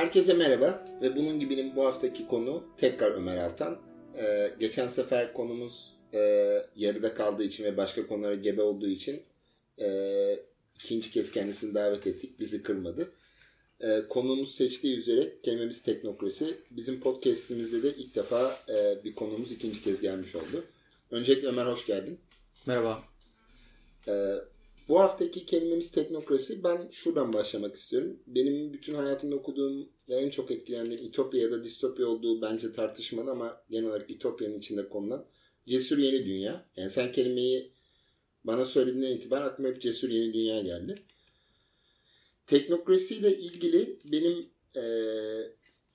Herkese merhaba ve bunun gibinin bu haftaki konu tekrar Ömer Altan. Ee, geçen sefer konumuz e, yarıda kaldığı için ve başka konulara gebe olduğu için e, ikinci kez kendisini davet ettik. Bizi kırmadı. E, konuğumuz seçtiği üzere kelimemiz teknokrasi. Bizim podcastimizde de ilk defa e, bir konuğumuz ikinci kez gelmiş oldu. Öncelikle Ömer hoş geldin. Merhaba. Ee, bu haftaki kelimemiz teknokrasi. Ben şuradan başlamak istiyorum. Benim bütün hayatımda okuduğum ve en çok etkilendiğim İtopya ya da distopya olduğu bence tartışmalı ama genel olarak İtopya'nın içinde konulan cesur yeni dünya. Yani sen kelimeyi bana söylediğinden itibaren aklıma hep cesur yeni dünya geldi. Teknokrasiyle ilgili benim e,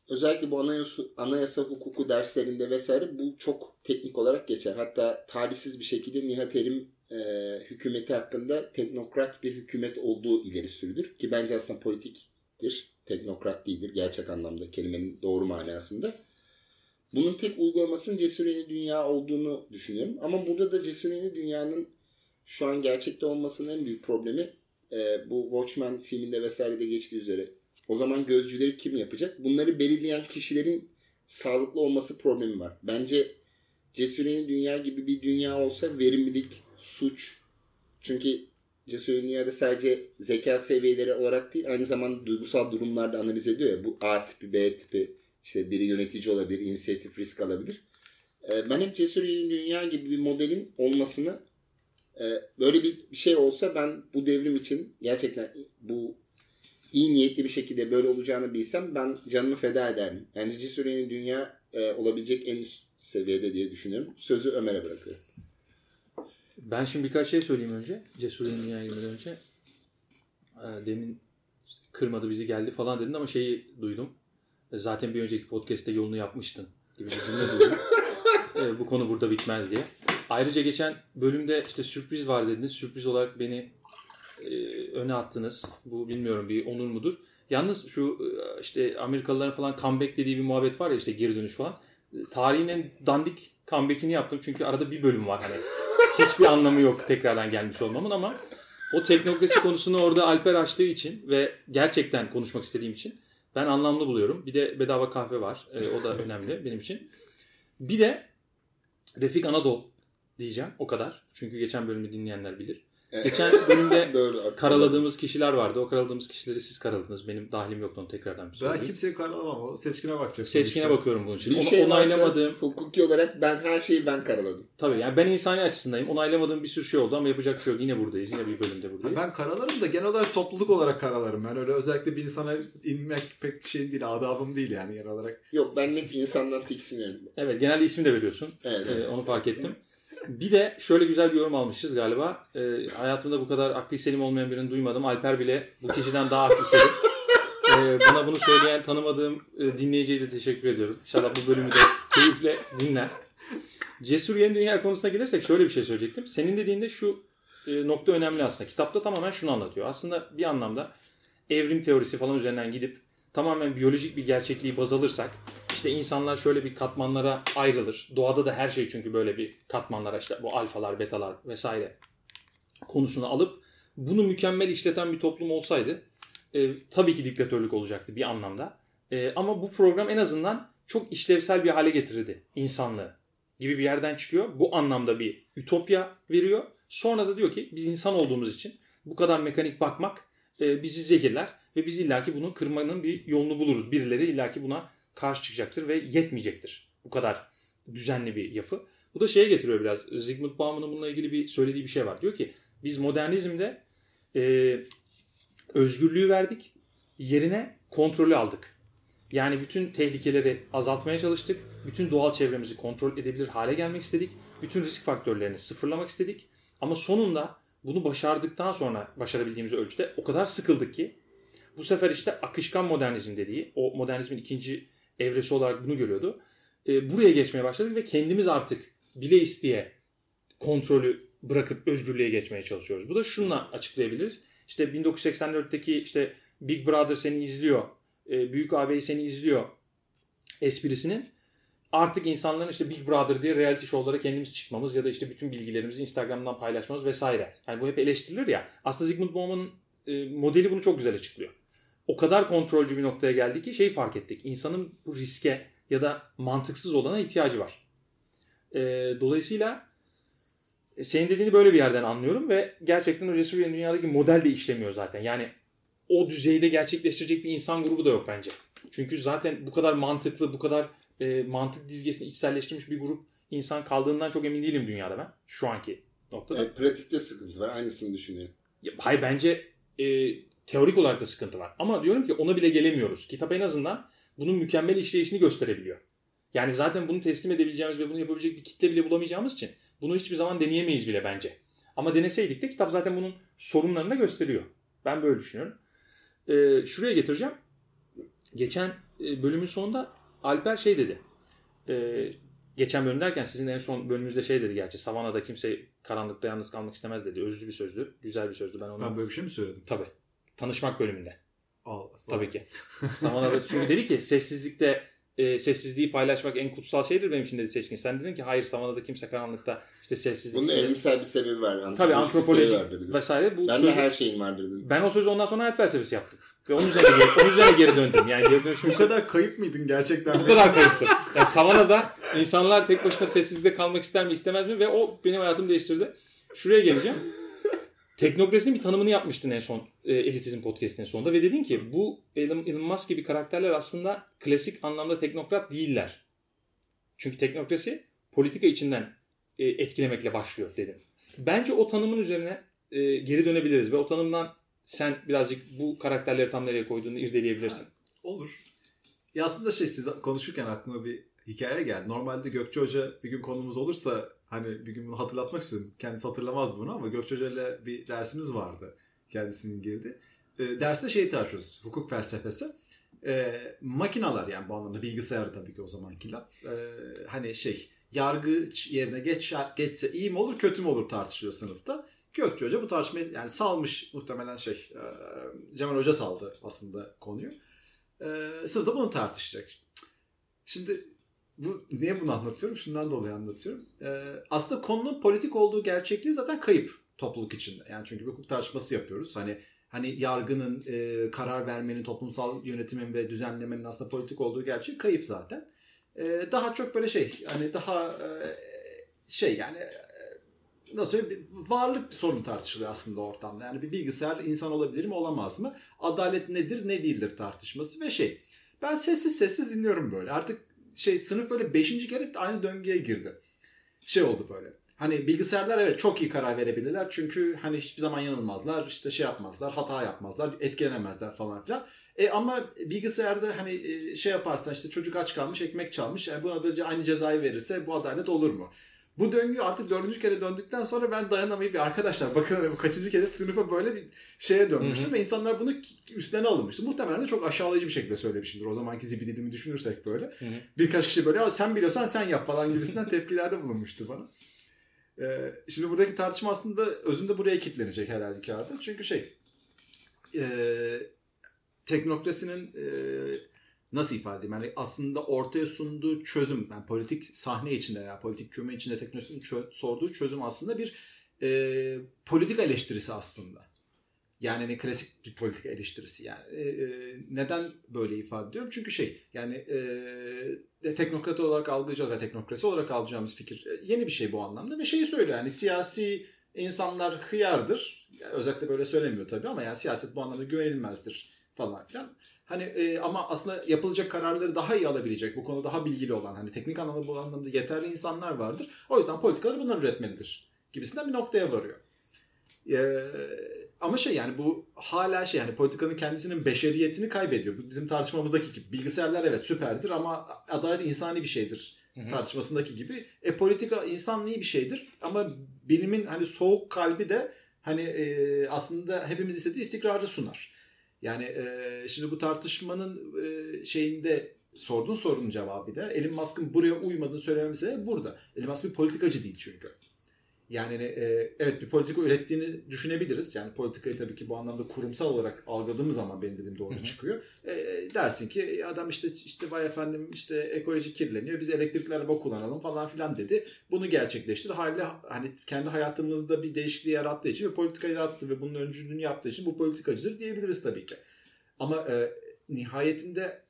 özellikle bu anayasa, anayasa hukuku derslerinde vesaire bu çok teknik olarak geçer. Hatta talihsiz bir şekilde Nihat Erim e, hükümeti hakkında teknokrat bir hükümet olduğu ileri sürülür. Ki bence aslında politiktir. Teknokrat değildir gerçek anlamda kelimenin doğru manasında. Bunun tek uygulamasının Cesur Yeni Dünya olduğunu düşünüyorum. Ama burada da Cesur Yeni Dünya'nın şu an gerçekte olmasının en büyük problemi e, bu Watchmen filminde vesairede geçtiği üzere. O zaman gözcüleri kim yapacak? Bunları belirleyen kişilerin sağlıklı olması problemi var. Bence Cesur Yeni Dünya gibi bir dünya olsa verimlilik, suç. Çünkü Cesur Dünya'da sadece zeka seviyeleri olarak değil aynı zamanda duygusal durumlarda analiz ediyor ya. Bu A tipi, B tipi. işte biri yönetici olabilir, inisiyatif risk alabilir. Ee, ben hep Cesur Dünya gibi bir modelin olmasını e, böyle bir şey olsa ben bu devrim için gerçekten bu iyi niyetli bir şekilde böyle olacağını bilsem ben canımı feda ederim. Yani Cesur Dünya e, olabilecek en üst seviyede diye düşünüyorum. Sözü Ömer'e bırakıyorum. Ben şimdi birkaç şey söyleyeyim önce. Cesur Dünya'ya girmeden önce. Ee, Demin işte kırmadı bizi geldi falan dedin ama şeyi duydum. E, Zaten bir önceki podcast'te yolunu yapmıştın gibi bir cümle duydum. Ee, bu konu burada bitmez diye. Ayrıca geçen bölümde işte sürpriz var dediniz. Sürpriz olarak beni e, öne attınız. Bu bilmiyorum bir onur mudur. Yalnız şu e, işte Amerikalıların falan comeback dediği bir muhabbet var ya işte geri dönüş falan. Tarihin en dandik comeback'ini yaptım. Çünkü arada bir bölüm var hani. Hiçbir anlamı yok tekrardan gelmiş olmamın ama o teknokrasi konusunu orada Alper açtığı için ve gerçekten konuşmak istediğim için ben anlamlı buluyorum. Bir de bedava kahve var. E, o da önemli benim için. Bir de Refik Anadolu diyeceğim. O kadar. Çünkü geçen bölümü dinleyenler bilir. Geçen bölümde Doğru, karaladığımız kişiler vardı. O karaladığımız kişileri siz karaladınız. Benim dahilim yoktu onu tekrardan bir Ben söyleyeyim. kimseyi karalamam. O seçkine bakacak. Seçkine sonuçta. bakıyorum bunun için. Bir Onu şey varsa onaylamadığım, hukuki olarak ben her şeyi ben karaladım. tabii yani ben insani açısındayım. Onaylamadığım bir sürü şey oldu ama yapacak bir şey yok. Yine buradayız. Yine bir bölümde buradayız. Ben karalarım da genel olarak topluluk olarak karalarım. Ben öyle özellikle bir insana inmek pek şey değil, adabım değil yani genel olarak. Yok ben net insandan tiksiniyorum. Evet genelde ismi de veriyorsun. Evet. Ee, onu fark ettim. Bir de şöyle güzel bir yorum almışız galiba. Ee, hayatımda bu kadar akli selim olmayan birini duymadım. Alper bile bu kişiden daha akli selim. Ee, bana bunu söyleyen tanımadığım e, dinleyiciye de teşekkür ediyorum. İnşallah bu bölümü de keyifle dinler. Cesur Yeni Dünya konusuna gelirsek şöyle bir şey söyleyecektim. Senin dediğinde şu e, nokta önemli aslında. Kitapta tamamen şunu anlatıyor. Aslında bir anlamda evrim teorisi falan üzerinden gidip tamamen biyolojik bir gerçekliği baz alırsak işte insanlar şöyle bir katmanlara ayrılır. Doğada da her şey çünkü böyle bir katmanlara işte bu alfalar, betalar vesaire konusunu alıp bunu mükemmel işleten bir toplum olsaydı e, tabii ki diktatörlük olacaktı bir anlamda. E, ama bu program en azından çok işlevsel bir hale getirirdi insanlığı gibi bir yerden çıkıyor. Bu anlamda bir ütopya veriyor. Sonra da diyor ki biz insan olduğumuz için bu kadar mekanik bakmak e, bizi zehirler ve biz illaki bunu kırmanın bir yolunu buluruz. Birileri illaki buna karşı çıkacaktır ve yetmeyecektir. Bu kadar düzenli bir yapı. Bu da şeye getiriyor biraz. Zygmunt Bauman'ın bununla ilgili bir söylediği bir şey var. Diyor ki biz modernizmde e, özgürlüğü verdik. Yerine kontrolü aldık. Yani bütün tehlikeleri azaltmaya çalıştık. Bütün doğal çevremizi kontrol edebilir hale gelmek istedik. Bütün risk faktörlerini sıfırlamak istedik. Ama sonunda bunu başardıktan sonra başarabildiğimiz ölçüde o kadar sıkıldık ki bu sefer işte akışkan modernizm dediği o modernizmin ikinci evresi olarak bunu görüyordu. E, buraya geçmeye başladık ve kendimiz artık bile isteye kontrolü bırakıp özgürlüğe geçmeye çalışıyoruz. Bu da şunla açıklayabiliriz. İşte 1984'teki işte Big Brother seni izliyor, e, Büyük ağabey seni izliyor esprisinin artık insanların işte Big Brother diye reality show'lara kendimiz çıkmamız ya da işte bütün bilgilerimizi Instagram'dan paylaşmamız vesaire. Yani bu hep eleştirilir ya. Aslında Zygmunt Bauman'ın e, modeli bunu çok güzel açıklıyor. O kadar kontrolcü bir noktaya geldi ki şeyi fark ettik. İnsanın bu riske ya da mantıksız olana ihtiyacı var. E, dolayısıyla e, senin dediğini böyle bir yerden anlıyorum ve gerçekten o cesur dünyadaki model de işlemiyor zaten. Yani o düzeyde gerçekleştirecek bir insan grubu da yok bence. Çünkü zaten bu kadar mantıklı, bu kadar e, mantık dizgesini içselleştirmiş bir grup insan kaldığından çok emin değilim dünyada ben. Şu anki noktada. Evet, pratikte sıkıntı var. Aynısını düşünüyorum. Ya, hayır bence e, teorik olarak da sıkıntı var. Ama diyorum ki ona bile gelemiyoruz. Kitap en azından bunun mükemmel işleyişini gösterebiliyor. Yani zaten bunu teslim edebileceğimiz ve bunu yapabilecek bir kitle bile bulamayacağımız için bunu hiçbir zaman deneyemeyiz bile bence. Ama deneseydik de kitap zaten bunun sorunlarını da gösteriyor. Ben böyle düşünüyorum. Ee, şuraya getireceğim. Geçen e, bölümün sonunda Alper şey dedi. Ee, geçen bölüm derken sizin en son bölümünüzde şey dedi gerçi. Savana'da kimse karanlıkta yalnız kalmak istemez dedi. Özlü bir sözdü. Güzel bir sözdü. Ben onu... Ben böyle bir şey mi söyledim? Tabii. Tanışmak bölümünde. Allah. Tabii ki. Savana'da çünkü dedi ki sessizlikte e, sessizliği paylaşmak en kutsal şeydir benim için dedi seçkin. Sen dedin ki hayır Savana'da kimse karanlıkta işte sessizlik. Bunun işte- evrimsel bir sebebi var. Tabii Antropolojik bir antropolojik vesaire. Bu Ben sözü- de her şeyin vardır dedim. ben o sözü ondan sonra hayat felsefesi yaptım. Ve onun üzerine geri, onun üzerine geri döndüm. Yani geri dönüşüm Bu kadar kayıp mıydın gerçekten? bu kadar kayıptım. Yani Savana'da insanlar tek başına sessizlikte kalmak ister mi istemez mi? Ve o benim hayatımı değiştirdi. Şuraya geleceğim. Teknokrasinin bir tanımını yapmıştın en son e, Elitizm Podcast'in sonunda ve dedin ki bu Elon, Musk gibi karakterler aslında klasik anlamda teknokrat değiller. Çünkü teknokrasi politika içinden e, etkilemekle başlıyor dedim. Bence o tanımın üzerine e, geri dönebiliriz ve o tanımdan sen birazcık bu karakterleri tam nereye koyduğunu irdeleyebilirsin. Olur. Ya aslında şey siz konuşurken aklıma bir hikaye geldi. Normalde Gökçe Hoca bir gün konumuz olursa hani bir gün bunu hatırlatmak istiyorum. Kendisi hatırlamaz bunu ama Gökçe bir dersimiz vardı. Kendisinin girdi. E, derste şeyi tartışıyoruz. Hukuk felsefesi. E, makinalar yani bu anlamda bilgisayar tabii ki o zamanki laf. E, hani şey yargı yerine geç, geçse iyi mi olur kötü mü olur tartışılıyor sınıfta. Gökçe Hoca bu tartışmayı yani salmış muhtemelen şey e, Cemal Hoca saldı aslında konuyu. E, sınıfta bunu tartışacak. Şimdi bu niye bunu anlatıyorum? Şundan dolayı anlatıyorum. E, aslında konunun politik olduğu gerçekliği zaten kayıp topluluk içinde. Yani çünkü bir hukuk tartışması yapıyoruz. Hani hani yargının, e, karar vermenin, toplumsal yönetimin ve düzenlemenin aslında politik olduğu gerçeği kayıp zaten. E, daha çok böyle şey hani daha e, şey yani e, nasıl söyleyeyim bir varlık sorunu tartışılıyor aslında ortamda. Yani bir bilgisayar insan olabilir mi olamaz mı? Adalet nedir ne değildir tartışması ve şey. Ben sessiz sessiz dinliyorum böyle. Artık şey sınıf böyle beşinci kere aynı döngüye girdi. Şey oldu böyle. Hani bilgisayarlar evet çok iyi karar verebilirler. Çünkü hani hiçbir zaman yanılmazlar. işte şey yapmazlar. Hata yapmazlar. Etkilenemezler falan filan. E ama bilgisayarda hani e, şey yaparsan işte çocuk aç kalmış ekmek çalmış. Yani buna da aynı cezayı verirse bu adalet olur mu? Bu döngü artık dördüncü kere döndükten sonra ben dayanamayıp arkadaşlar bakın bu kaçıncı kere sınıfa böyle bir şeye dönmüştüm ve insanlar bunu üstlerine alınmıştı. Muhtemelen de çok aşağılayıcı bir şekilde söylemişimdir. O zamanki zibidilimi düşünürsek böyle. hı. Birkaç kişi böyle "Ya sen biliyorsan sen yap falan gibisinden tepkilerde bulunmuştu bana. Ee, şimdi buradaki tartışma aslında özünde buraya kilitlenecek her halükarda. Çünkü şey e, teknokrasinin e, nasıl ifade edeyim? Yani aslında ortaya sunduğu çözüm, yani politik sahne içinde ya politik küme içinde teknolojinin çö- sorduğu çözüm aslında bir e, politika eleştirisi aslında. Yani hani klasik bir politika eleştirisi yani. E, e, neden böyle ifade ediyorum? Çünkü şey yani e, teknokrat olarak algılayacağız ve teknokrasi olarak algılayacağımız fikir e, yeni bir şey bu anlamda ve şeyi söylüyor yani siyasi insanlar hıyardır. Yani özellikle böyle söylemiyor tabii ama yani siyaset bu anlamda güvenilmezdir falan filan. Hani e, ama aslında yapılacak kararları daha iyi alabilecek, bu konuda daha bilgili olan, hani teknik anlamda bu anlamda yeterli insanlar vardır. O yüzden politikaları bunlar üretmelidir gibisinden bir noktaya varıyor. E, ama şey yani bu hala şey yani politikanın kendisinin beşeriyetini kaybediyor. Bu bizim tartışmamızdaki gibi. Bilgisayarlar evet süperdir ama adalet insani bir şeydir Hı hı. tartışmasındaki gibi. E politika insanlığı bir şeydir ama bilimin hani soğuk kalbi de hani e, aslında hepimiz istediği istikrarı sunar. Yani e, şimdi bu tartışmanın e, şeyinde sorduğun sorunun cevabı da Elon Musk'ın buraya uymadığını söylemem sebebi burada. Elon Musk bir politikacı değil çünkü. Yani hani, e, evet bir politika ürettiğini düşünebiliriz. Yani politikayı tabii ki bu anlamda kurumsal olarak algıladığımız zaman benim dediğim doğru çıkıyor. E, dersin ki adam işte işte vay efendim işte ekoloji kirleniyor. Biz elektrikli araba kullanalım falan filan dedi. Bunu gerçekleştir. Haliyle hani kendi hayatımızda bir değişikliği yarattığı için ve politika yarattı ve bunun öncülüğünü yaptığı için bu politikacıdır diyebiliriz tabii ki. Ama e, nihayetinde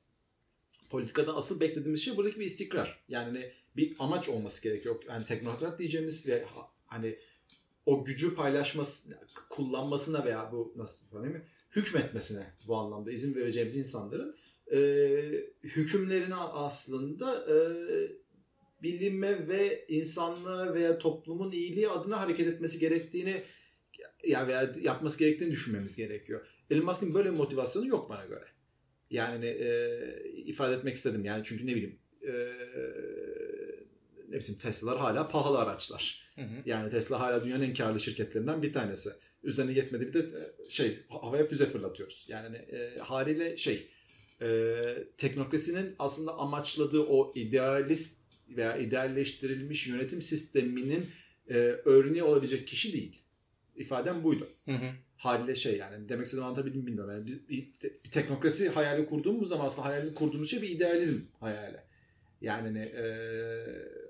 politikadan asıl beklediğimiz şey buradaki bir istikrar. Yani hani bir amaç olması gerekiyor. Yani teknokrat diyeceğimiz ve hani o gücü paylaşması, kullanmasına veya bu nasıl ifade mi hükmetmesine bu anlamda izin vereceğimiz insanların e, hükümlerini aslında e, bilime ve insanlığa veya toplumun iyiliği adına hareket etmesi gerektiğini yani veya yapması gerektiğini düşünmemiz gerekiyor. Elon Musk'ın böyle bir motivasyonu yok bana göre. Yani e, ifade etmek istedim yani çünkü ne bileyim e, ne bileyim Tesla'lar hala pahalı araçlar. Hı hı. Yani Tesla hala dünyanın en karlı şirketlerinden bir tanesi. Üzerine yetmedi bir de e, şey havaya füze fırlatıyoruz. Yani e, haliyle şey e, teknokrasinin aslında amaçladığı o idealist veya idealleştirilmiş yönetim sisteminin e, örneği olabilecek kişi değil. İfadem buydu. Hı hı. Haliyle şey yani demek istediğimi anlatabildim mi bilmiyorum. Yani biz bir teknokrasi hayali kurduğumuz zaman aslında hayalini kurduğumuz şey bir idealizm hayali. Yani e,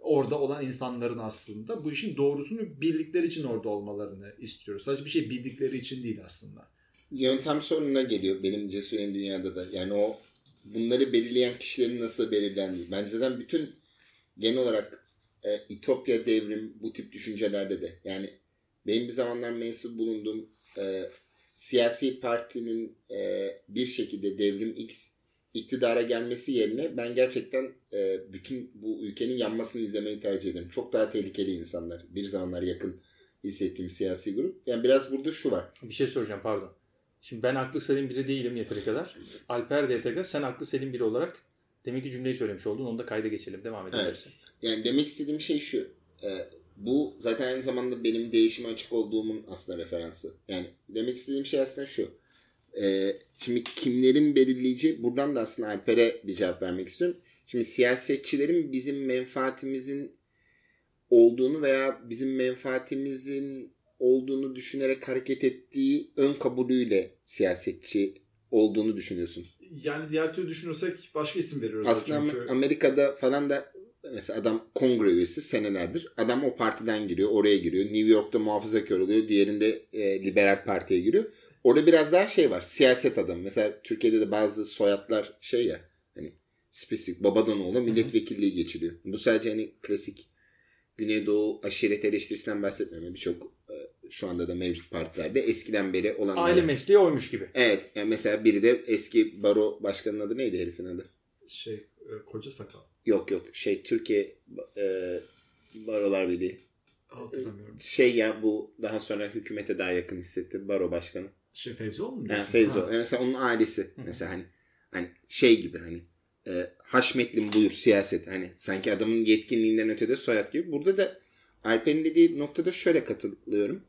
orada olan insanların aslında bu işin doğrusunu bildikleri için orada olmalarını istiyoruz. Sadece bir şey bildikleri için değil aslında. Yöntem sorununa geliyor benim cesuren dünyada da. Yani o bunları belirleyen kişilerin nasıl belirlendiği. Bence zaten bütün genel olarak e, İtopya devrim bu tip düşüncelerde de. Yani benim bir zamanlar mensup bulunduğum e, siyasi partinin e, bir şekilde devrim X iktidara gelmesi yerine ben gerçekten e, bütün bu ülkenin yanmasını izlemeyi tercih ederim. Çok daha tehlikeli insanlar. Bir zamanlar yakın hissettiğim siyasi grup. Yani biraz burada şu var. Bir şey soracağım pardon. Şimdi ben aklı selim biri değilim yeteri kadar. Alper DTG sen aklı selim biri olarak demek ki cümleyi söylemiş oldun. Onu da kayda geçelim. Devam edebilirsin. Yani demek istediğim şey şu. e, bu zaten aynı zamanda benim değişime açık olduğumun aslında referansı. Yani demek istediğim şey aslında şu. E, şimdi kimlerin belirleyici buradan da aslında Alper'e bir cevap vermek istiyorum. Şimdi siyasetçilerin bizim menfaatimizin olduğunu veya bizim menfaatimizin olduğunu düşünerek hareket ettiği ön kabulüyle siyasetçi olduğunu düşünüyorsun. Yani diğer türlü düşünürsek başka isim veriyoruz. Aslında çünkü. Amerika'da falan da mesela adam kongre üyesi senelerdir. Adam o partiden giriyor, oraya giriyor. New York'ta muhafazakar oluyor, diğerinde e, liberal partiye giriyor. Orada biraz daha şey var, siyaset adamı. Mesela Türkiye'de de bazı soyadlar şey ya, hani spesifik babadan oğula milletvekilliği geçiliyor. Bu sadece hani klasik Güneydoğu aşiret eleştirisinden bahsetmiyorum. Birçok e, şu anda da mevcut partilerde eskiden beri olanlar. Aile mesleği oymuş gibi. Evet. Yani mesela biri de eski baro başkanının adı neydi herifin adı? Şey e, koca sakal. Yok yok şey Türkiye e, Barolar Birliği. Hatırlamıyorum. Şey ya bu daha sonra hükümete daha yakın hissetti baro başkanı. Şey Fevzioğlu mu Yani diyorsun? Feyzo. Ha. Yani mesela onun ailesi mesela hani hani şey gibi hani e, Haşmetlim buyur siyaset hani sanki adamın yetkinliğinden ötede soyad gibi. Burada da Alper'in dediği noktada şöyle katılıyorum.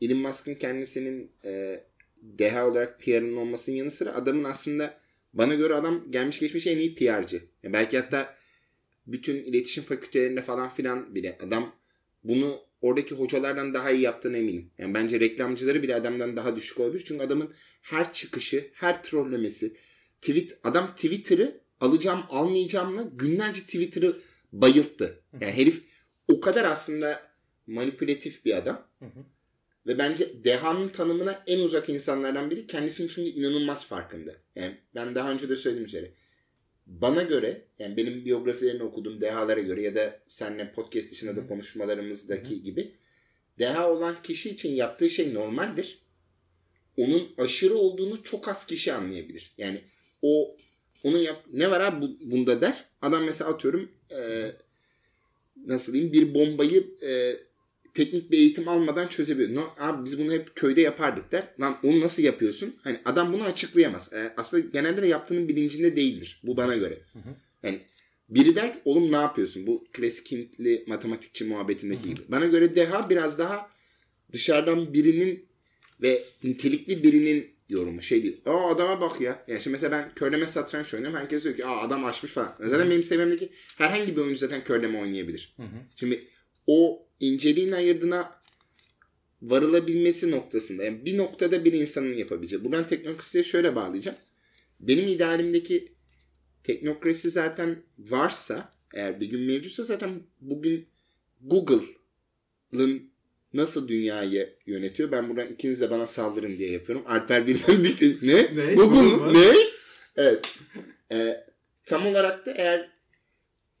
Elon Musk'ın kendisinin e, deha olarak PR'ın olmasının yanı sıra adamın aslında bana göre adam gelmiş geçmiş en iyi PR'cı. Yani belki hatta bütün iletişim fakültelerinde falan filan bile adam bunu oradaki hocalardan daha iyi yaptığına eminim. Yani bence reklamcıları bile adamdan daha düşük olabilir. Çünkü adamın her çıkışı, her trollemesi, tweet adam Twitter'ı alacağım almayacağımla günlerce Twitter'ı bayılttı. Yani herif o kadar aslında manipülatif bir adam. Hı hı. Ve bence dehanın tanımına en uzak insanlardan biri. Kendisinin çünkü inanılmaz farkında. Yani ben daha önce de söylediğim üzere. Bana göre yani benim biyografilerini okuduğum dehalara göre ya da seninle podcast dışında da konuşmalarımızdaki gibi deha olan kişi için yaptığı şey normaldir. Onun aşırı olduğunu çok az kişi anlayabilir. Yani o onun yap ne var abi bu- bunda der. Adam mesela atıyorum e, nasıl diyeyim bir bombayı e, teknik bir eğitim almadan çözebiliyor. No, abi biz bunu hep köyde yapardık der. Lan onu nasıl yapıyorsun? Hani adam bunu açıklayamaz. E, aslında genelde de yaptığının bilincinde değildir. Bu bana göre. Yani biri der ki oğlum ne yapıyorsun? Bu klasik Hintli matematikçi muhabbetindeki gibi. Bana göre deha biraz daha dışarıdan birinin ve nitelikli birinin yorumu. Şey değil. Aa adama bak ya. Yani şimdi mesela ben körleme satranç oynuyorum. Herkes diyor ki aa adam aşmış falan. Zaten benim sevmemdeki herhangi bir oyuncu zaten körleme oynayabilir. Şimdi o inceliğin ayırdığına varılabilmesi noktasında. Yani bir noktada bir insanın yapabileceği. Buradan teknokrasiye şöyle bağlayacağım. Benim idealimdeki teknokrasi zaten varsa eğer bir gün mevcutsa zaten bugün Google'ın nasıl dünyayı yönetiyor? Ben buradan ikiniz de bana saldırın diye yapıyorum. Alper dikti. Ne? Ne? Google ne? Evet. Ee, tam olarak da eğer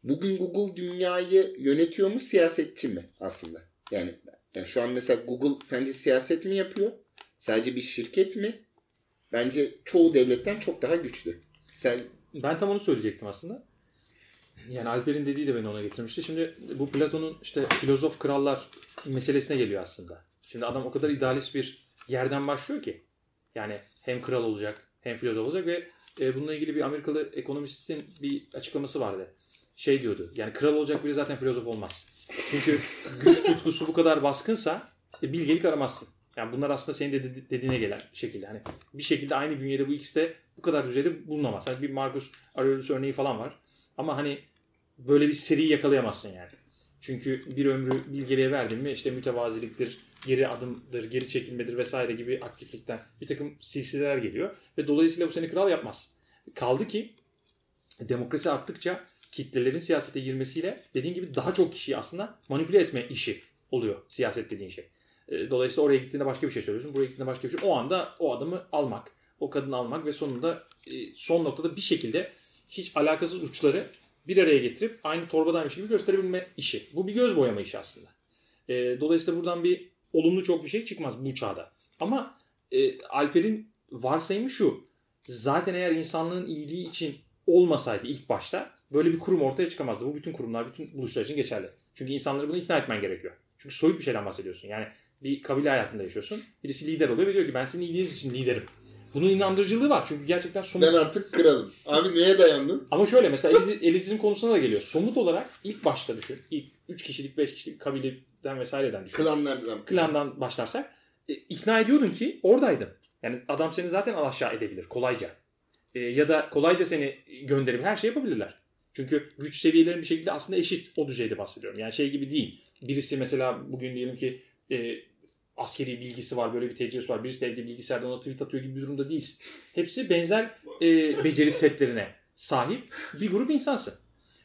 bugün Google dünyayı yönetiyor mu siyasetçi mi aslında? Yani, yani şu an mesela Google sence siyaset mi yapıyor? Sadece bir şirket mi? Bence çoğu devletten çok daha güçlü. Sen Ben tam onu söyleyecektim aslında. Yani Alper'in dediği de beni ona getirmişti. Şimdi bu Platon'un işte filozof krallar meselesine geliyor aslında. Şimdi adam o kadar idealist bir yerden başlıyor ki. Yani hem kral olacak hem filozof olacak ve e, bununla ilgili bir Amerikalı ekonomistin bir açıklaması vardı. Şey diyordu. Yani kral olacak biri zaten filozof olmaz. Çünkü güç tutkusu bu kadar baskınsa e, bilgelik aramazsın. Yani bunlar aslında senin de dediğine gelen şekilde. Hani bir şekilde aynı bünyede bu ikisi de bu kadar düzeyde bulunamaz. Hani bir Marcus Aurelius örneği falan var. Ama hani böyle bir seri yakalayamazsın yani. Çünkü bir ömrü bilgeliğe verdin mi işte mütevaziliktir, geri adımdır, geri çekilmedir vesaire gibi aktiflikten bir takım silsileler geliyor. Ve dolayısıyla bu seni kral yapmaz. Kaldı ki demokrasi arttıkça kitlelerin siyasete girmesiyle dediğin gibi daha çok kişiyi aslında manipüle etme işi oluyor siyaset dediğin şey. E, Dolayısıyla oraya gittiğinde başka bir şey söylüyorsun. Buraya gittiğinde başka bir şey. O anda o adamı almak, o kadını almak ve sonunda e, son noktada bir şekilde hiç alakasız uçları bir araya getirip aynı torbadaymış gibi gösterebilme işi. Bu bir göz boyama işi aslında. E, dolayısıyla buradan bir olumlu çok bir şey çıkmaz bu çağda. Ama e, Alper'in varsayımı şu. Zaten eğer insanlığın iyiliği için olmasaydı ilk başta böyle bir kurum ortaya çıkamazdı. Bu bütün kurumlar, bütün buluşlar için geçerli. Çünkü insanları bunu ikna etmen gerekiyor. Çünkü soyut bir şeyden bahsediyorsun. Yani bir kabile hayatında yaşıyorsun. Birisi lider oluyor ve diyor ki ben sizin iyiliğiniz için liderim. Bunun inandırıcılığı var. Çünkü gerçekten somut. ben artık kralım. Abi neye dayandın? Ama şöyle mesela elitiz- elitizm konusuna da geliyor. Somut olarak ilk başta düşün. İlk 3 kişilik 5 kişilik kabileden vesaireden düşün. Klanlardan. Klandan başlarsak e, ikna ediyordun ki oradaydın. Yani adam seni zaten alaşağı edebilir kolayca. E, ya da kolayca seni gönderip her şey yapabilirler. Çünkü güç seviyelerinin bir şekilde aslında eşit o düzeyde bahsediyorum. Yani şey gibi değil. Birisi mesela bugün diyelim ki e, askeri bilgisi var, böyle bir tecrübesi var. Birisi de evde bilgisayardan ona tweet atıyor gibi bir durumda değilsin. Hepsi benzer e, beceri setlerine sahip bir grup insansın.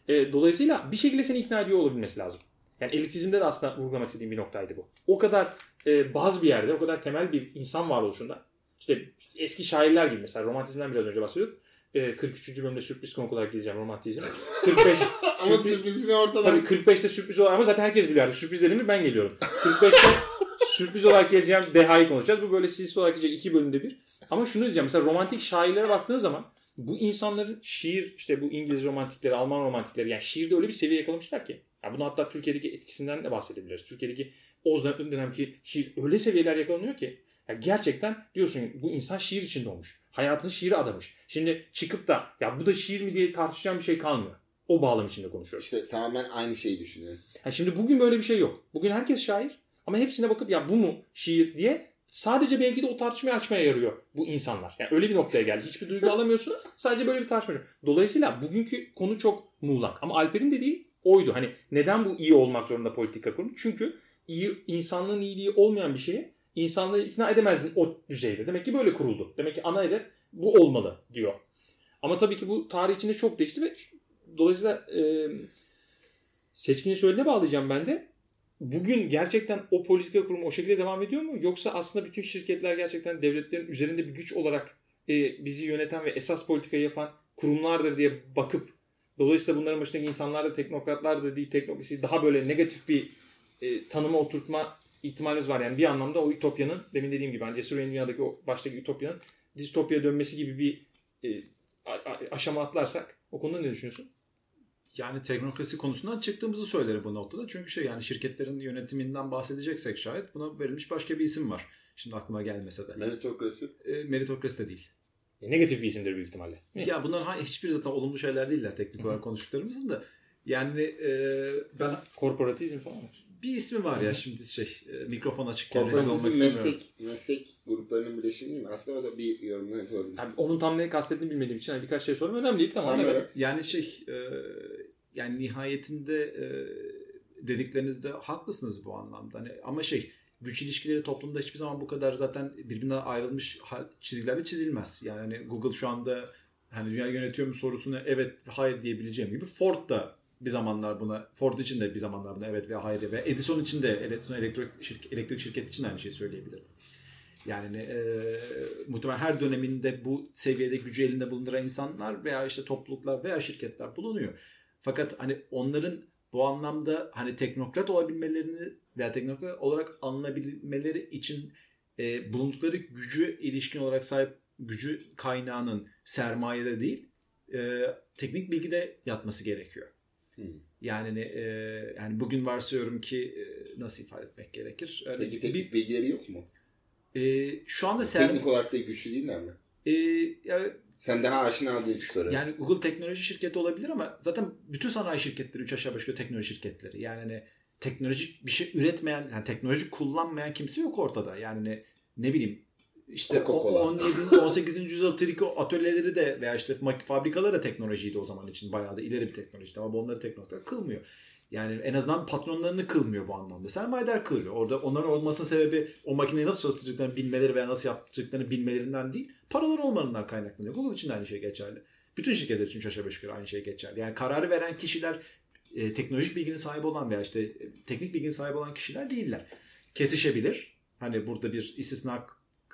E, dolayısıyla bir şekilde seni ikna ediyor olabilmesi lazım. Yani elitizmde de aslında vurgulamak istediğim bir noktaydı bu. O kadar e, baz bir yerde, o kadar temel bir insan varoluşunda. İşte eski şairler gibi mesela romantizmden biraz önce bahsediyorduk. E, 43. bölümde sürpriz konuk olarak geleceğim romantizm. 45 Ama sürpriz- sürprizini ortadan. Tabii 45'te sürpriz olarak ama zaten herkes biliyor. Sürpriz dediğimde ben geliyorum. 45'te sürpriz olarak geleceğim Deha'yı konuşacağız. Bu böyle silsi olarak gelecek iki bölümde bir. Ama şunu diyeceğim. Mesela romantik şairlere baktığın zaman bu insanların şiir işte bu İngiliz romantikleri, Alman romantikleri yani şiirde öyle bir seviye yakalamışlar ki. Ya bunu hatta Türkiye'deki etkisinden de bahsedebiliriz. Türkiye'deki o dönemki şiir öyle seviyeler yakalanıyor ki ya gerçekten diyorsun bu insan şiir için doğmuş. Hayatını şiire adamış. Şimdi çıkıp da ya bu da şiir mi diye tartışacağım bir şey kalmıyor. O bağlam içinde konuşuyoruz. İşte tamamen aynı şeyi düşünüyorum. Ha şimdi bugün böyle bir şey yok. Bugün herkes şair ama hepsine bakıp ya bu mu şiir diye sadece belki de o tartışmayı açmaya yarıyor bu insanlar. Yani öyle bir noktaya geldi. Hiçbir duygu alamıyorsun. Sadece böyle bir tartışma. Dolayısıyla bugünkü konu çok muğlak. Ama Alper'in dediği oydu. Hani neden bu iyi olmak zorunda politika kurulu? Çünkü iyi insanlığın iyiliği olmayan bir şeye insanlığı ikna edemezdin o düzeyde. Demek ki böyle kuruldu. Demek ki ana hedef bu olmalı diyor. Ama tabii ki bu tarih içinde çok değişti ve dolayısıyla e, seçkinin söylediğine bağlayacağım ben de. Bugün gerçekten o politika kurumu o şekilde devam ediyor mu? Yoksa aslında bütün şirketler gerçekten devletlerin üzerinde bir güç olarak e, bizi yöneten ve esas politikayı yapan kurumlardır diye bakıp dolayısıyla bunların başındaki insanlar da teknokratlardır deyip teknokrasiyi daha böyle negatif bir e, tanıma oturtma ihtimalimiz var. Yani bir anlamda o ütopyanın demin dediğim gibi hani Cesur Yeni Dünya'daki o baştaki ütopyanın distopya dönmesi gibi bir e, a- a- aşama atlarsak o konuda ne düşünüyorsun? Yani teknokrasi konusundan çıktığımızı söylerim bu noktada. Çünkü şey yani şirketlerin yönetiminden bahsedeceksek şayet buna verilmiş başka bir isim var. Şimdi aklıma gelmese de. Meritokrasi. E, meritokrasi de değil. E, negatif bir isimdir büyük ihtimalle. Ya bunların ha- hiçbir zaten olumlu şeyler değiller teknik olarak konuştuklarımızın da. Yani e, ben Korporatizm falan mı? Bir ismi var ya şimdi şey e, mikrofon açıkken rezil olmak Korporatizm istemiyorum. meslek, meslek gruplarının birleşimi değil mi? Aslında o da bir yorumla yapılabilir. Tabii onun tam ne kastettiğini bilmediğim için hani birkaç şey sorayım. Önemli değil tamam. Tamam, evet. evet. Yani şey e, yani nihayetinde e, dediklerinizde haklısınız bu anlamda. Hani, ama şey güç ilişkileri toplumda hiçbir zaman bu kadar zaten birbirinden ayrılmış çizgilerle çizilmez. Yani hani Google şu anda hani dünya yönetiyor mu sorusuna evet ve hayır diyebileceğim gibi Ford da bir zamanlar buna Ford için de bir zamanlar buna evet veya hayır ve Edison için de Edison elektrik, şirket, elektrik şirketi için aynı şeyi söyleyebilirdim. Yani e, muhtemelen her döneminde bu seviyede gücü elinde bulunduran insanlar veya işte topluluklar veya şirketler bulunuyor. Fakat hani onların bu anlamda hani teknokrat olabilmelerini veya teknokrat olarak anılabilmeleri için e, bulundukları gücü ilişkin olarak sahip gücü kaynağının sermayede değil e, teknik bilgide yatması gerekiyor. Hmm. Yani e, yani bugün varsayıyorum ki e, nasıl ifade etmek gerekir? Yani Peki bir- teknik bilgileri yok mu? e, şu anda ser, Teknik olarak da güçlü değiller mi? e, ya, Sen daha aşina için soruyorum. yani Google teknoloji şirketi olabilir ama zaten bütün sanayi şirketleri üç aşağı beş yukarı teknoloji şirketleri. Yani hani teknolojik bir şey üretmeyen, yani teknoloji kullanmayan kimse yok ortada. Yani ne, ne bileyim işte Coca-Cola. 17. 18. yüzyıl triko atölyeleri de veya işte fabrikaları da teknolojiydi o zaman için. Bayağı da ileri bir teknolojiydi ama onları teknolojide kılmıyor. Yani en azından patronlarını kılmıyor bu anlamda. Sermayedar kılıyor. Orada onların olmasının sebebi o makineyi nasıl çalıştıracaklarını bilmeleri veya nasıl yapacaklarını bilmelerinden değil. Paraları olmanından kaynaklanıyor. Google için de aynı şey geçerli. Bütün şirketler için aşağı beş aynı şey geçerli. Yani kararı veren kişiler e, teknolojik bilginin sahibi olan veya işte e, teknik bilginin sahibi olan kişiler değiller. Kesişebilir. Hani burada bir istisna k-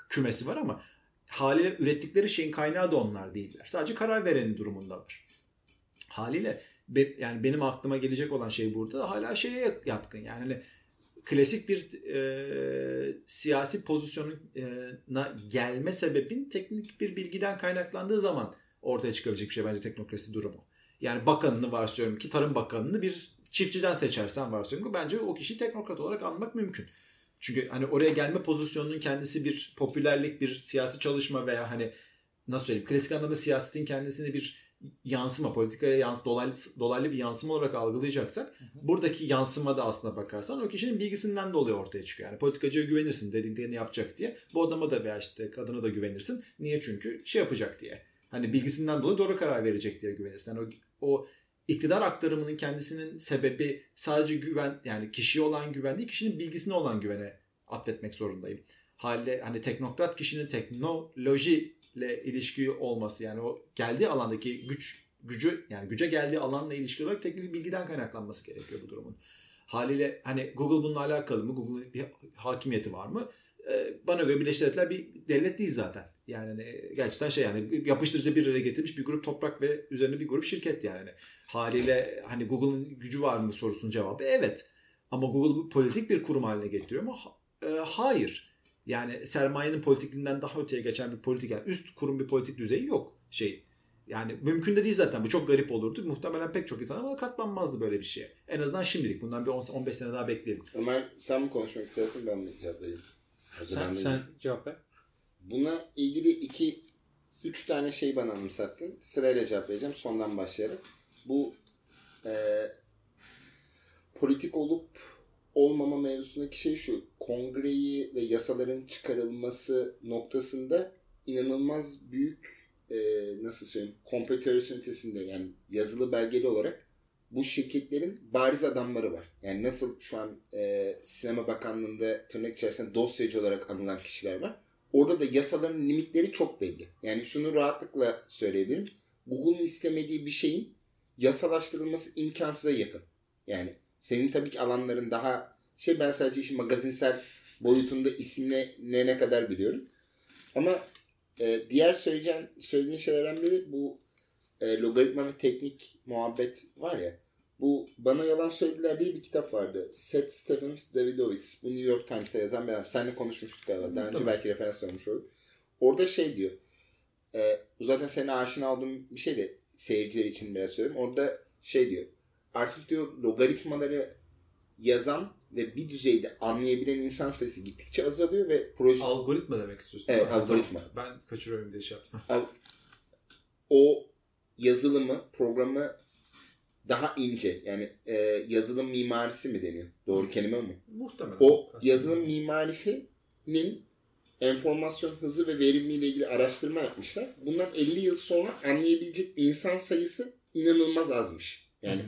kümesi var ama haliyle ürettikleri şeyin kaynağı da onlar değiller. Sadece karar verenin durumundalar. Haliyle be- yani benim aklıma gelecek olan şey burada hala şeye yatkın. Yani hani klasik bir e, siyasi pozisyona gelme sebebin teknik bir bilgiden kaynaklandığı zaman ortaya çıkabilecek bir şey bence teknokrasi durumu. Yani bakanını varsayıyorum ki Tarım Bakanını bir çiftçiden seçersen varsayıyorum ki bence o kişiyi teknokrat olarak anmak mümkün. Çünkü hani oraya gelme pozisyonunun kendisi bir popülerlik, bir siyasi çalışma veya hani nasıl söyleyeyim klasik anlamda siyasetin kendisini bir yansıma, politikaya yans dolaylı, dolaylı bir yansıma olarak algılayacaksak buradaki yansıma da aslına bakarsan o kişinin bilgisinden dolayı ortaya çıkıyor. Yani politikacıya güvenirsin dediklerini yapacak diye. Bu adama da veya işte kadına da güvenirsin. Niye? Çünkü şey yapacak diye. Hani bilgisinden dolayı doğru karar verecek diye güvenirsin. Yani o, o iktidar aktarımının kendisinin sebebi sadece güven yani kişiye olan güven değil kişinin bilgisine olan güvene atfetmek zorundayım. Halde hani teknokrat kişinin teknolojiyle ilişki olması yani o geldiği alandaki güç gücü yani güce geldiği alanla ilişki olarak teknik bilgiden kaynaklanması gerekiyor bu durumun. Haliyle hani Google bununla alakalı mı? Google'ın bir hakimiyeti var mı? Ee, bana göre Birleşik Devletler bir devlet değil zaten. Yani hani gerçekten şey yani yapıştırıcı bir araya getirmiş bir grup toprak ve üzerine bir grup şirket yani. Haliyle hani Google'ın gücü var mı sorusunun cevabı evet. Ama Google politik bir kurum haline getiriyor mu? E, hayır. Yani sermayenin politikliğinden daha öteye geçen bir politik yani üst kurum bir politik düzeyi yok şey. Yani mümkün de değil zaten. Bu çok garip olurdu. Muhtemelen pek çok insan ama katlanmazdı böyle bir şeye. En azından şimdilik. Bundan bir 10 15 sene daha bekleyelim. Ömer sen mi konuşmak istersin ben mi cevaplayayım? Sen, sen cevap ver. Buna ilgili iki, üç tane şey bana anımsattın. Sırayla cevap vereceğim. Sondan başlayarak. Bu e, politik olup olmama mevzusundaki şey şu. Kongreyi ve yasaların çıkarılması noktasında inanılmaz büyük e, nasıl söyleyeyim kompetörüsün ötesinde yani yazılı belgeli olarak bu şirketlerin bariz adamları var. Yani nasıl şu an e, Sinema Bakanlığı'nda tırnak içerisinde dosyacı olarak anılan kişiler var. Orada da yasaların limitleri çok belli. Yani şunu rahatlıkla söyleyebilirim. Google'un istemediği bir şeyin yasalaştırılması imkansıza yakın. Yani senin tabii ki alanların daha şey ben sadece işin magazinsel boyutunda isimle ne ne kadar biliyorum. Ama e, diğer söyleyeceğin, söylediğin şeylerden biri bu e, logaritma ve teknik muhabbet var ya. Bu Bana Yalan Söylediler diye bir kitap vardı. Seth Stephens Davidovitz. Bu New York Times'ta yazan bir adam. Seninle konuşmuştuk galiba. Daha önce belki referans olmuş olur. Orada şey diyor. E, zaten senin aşina olduğun bir şey de seyirciler için biraz söyleyeyim. Orada şey diyor. Artık diyor logaritmaları yazan ve bir düzeyde anlayabilen insan sayısı gittikçe azalıyor ve proje Algoritma demek istiyorsun. Evet, algoritma. Ben kaçırıyorum diye şey yaptım. al- o yazılımı, programı daha ince yani e, yazılım mimarisi mi deniyor? Doğru kelime mi? Muhtemelen. O yazılım mimarisinin enformasyon hızı ve verimliliği ilgili araştırma yapmışlar. Bundan 50 yıl sonra anlayabilecek insan sayısı inanılmaz azmış. Yani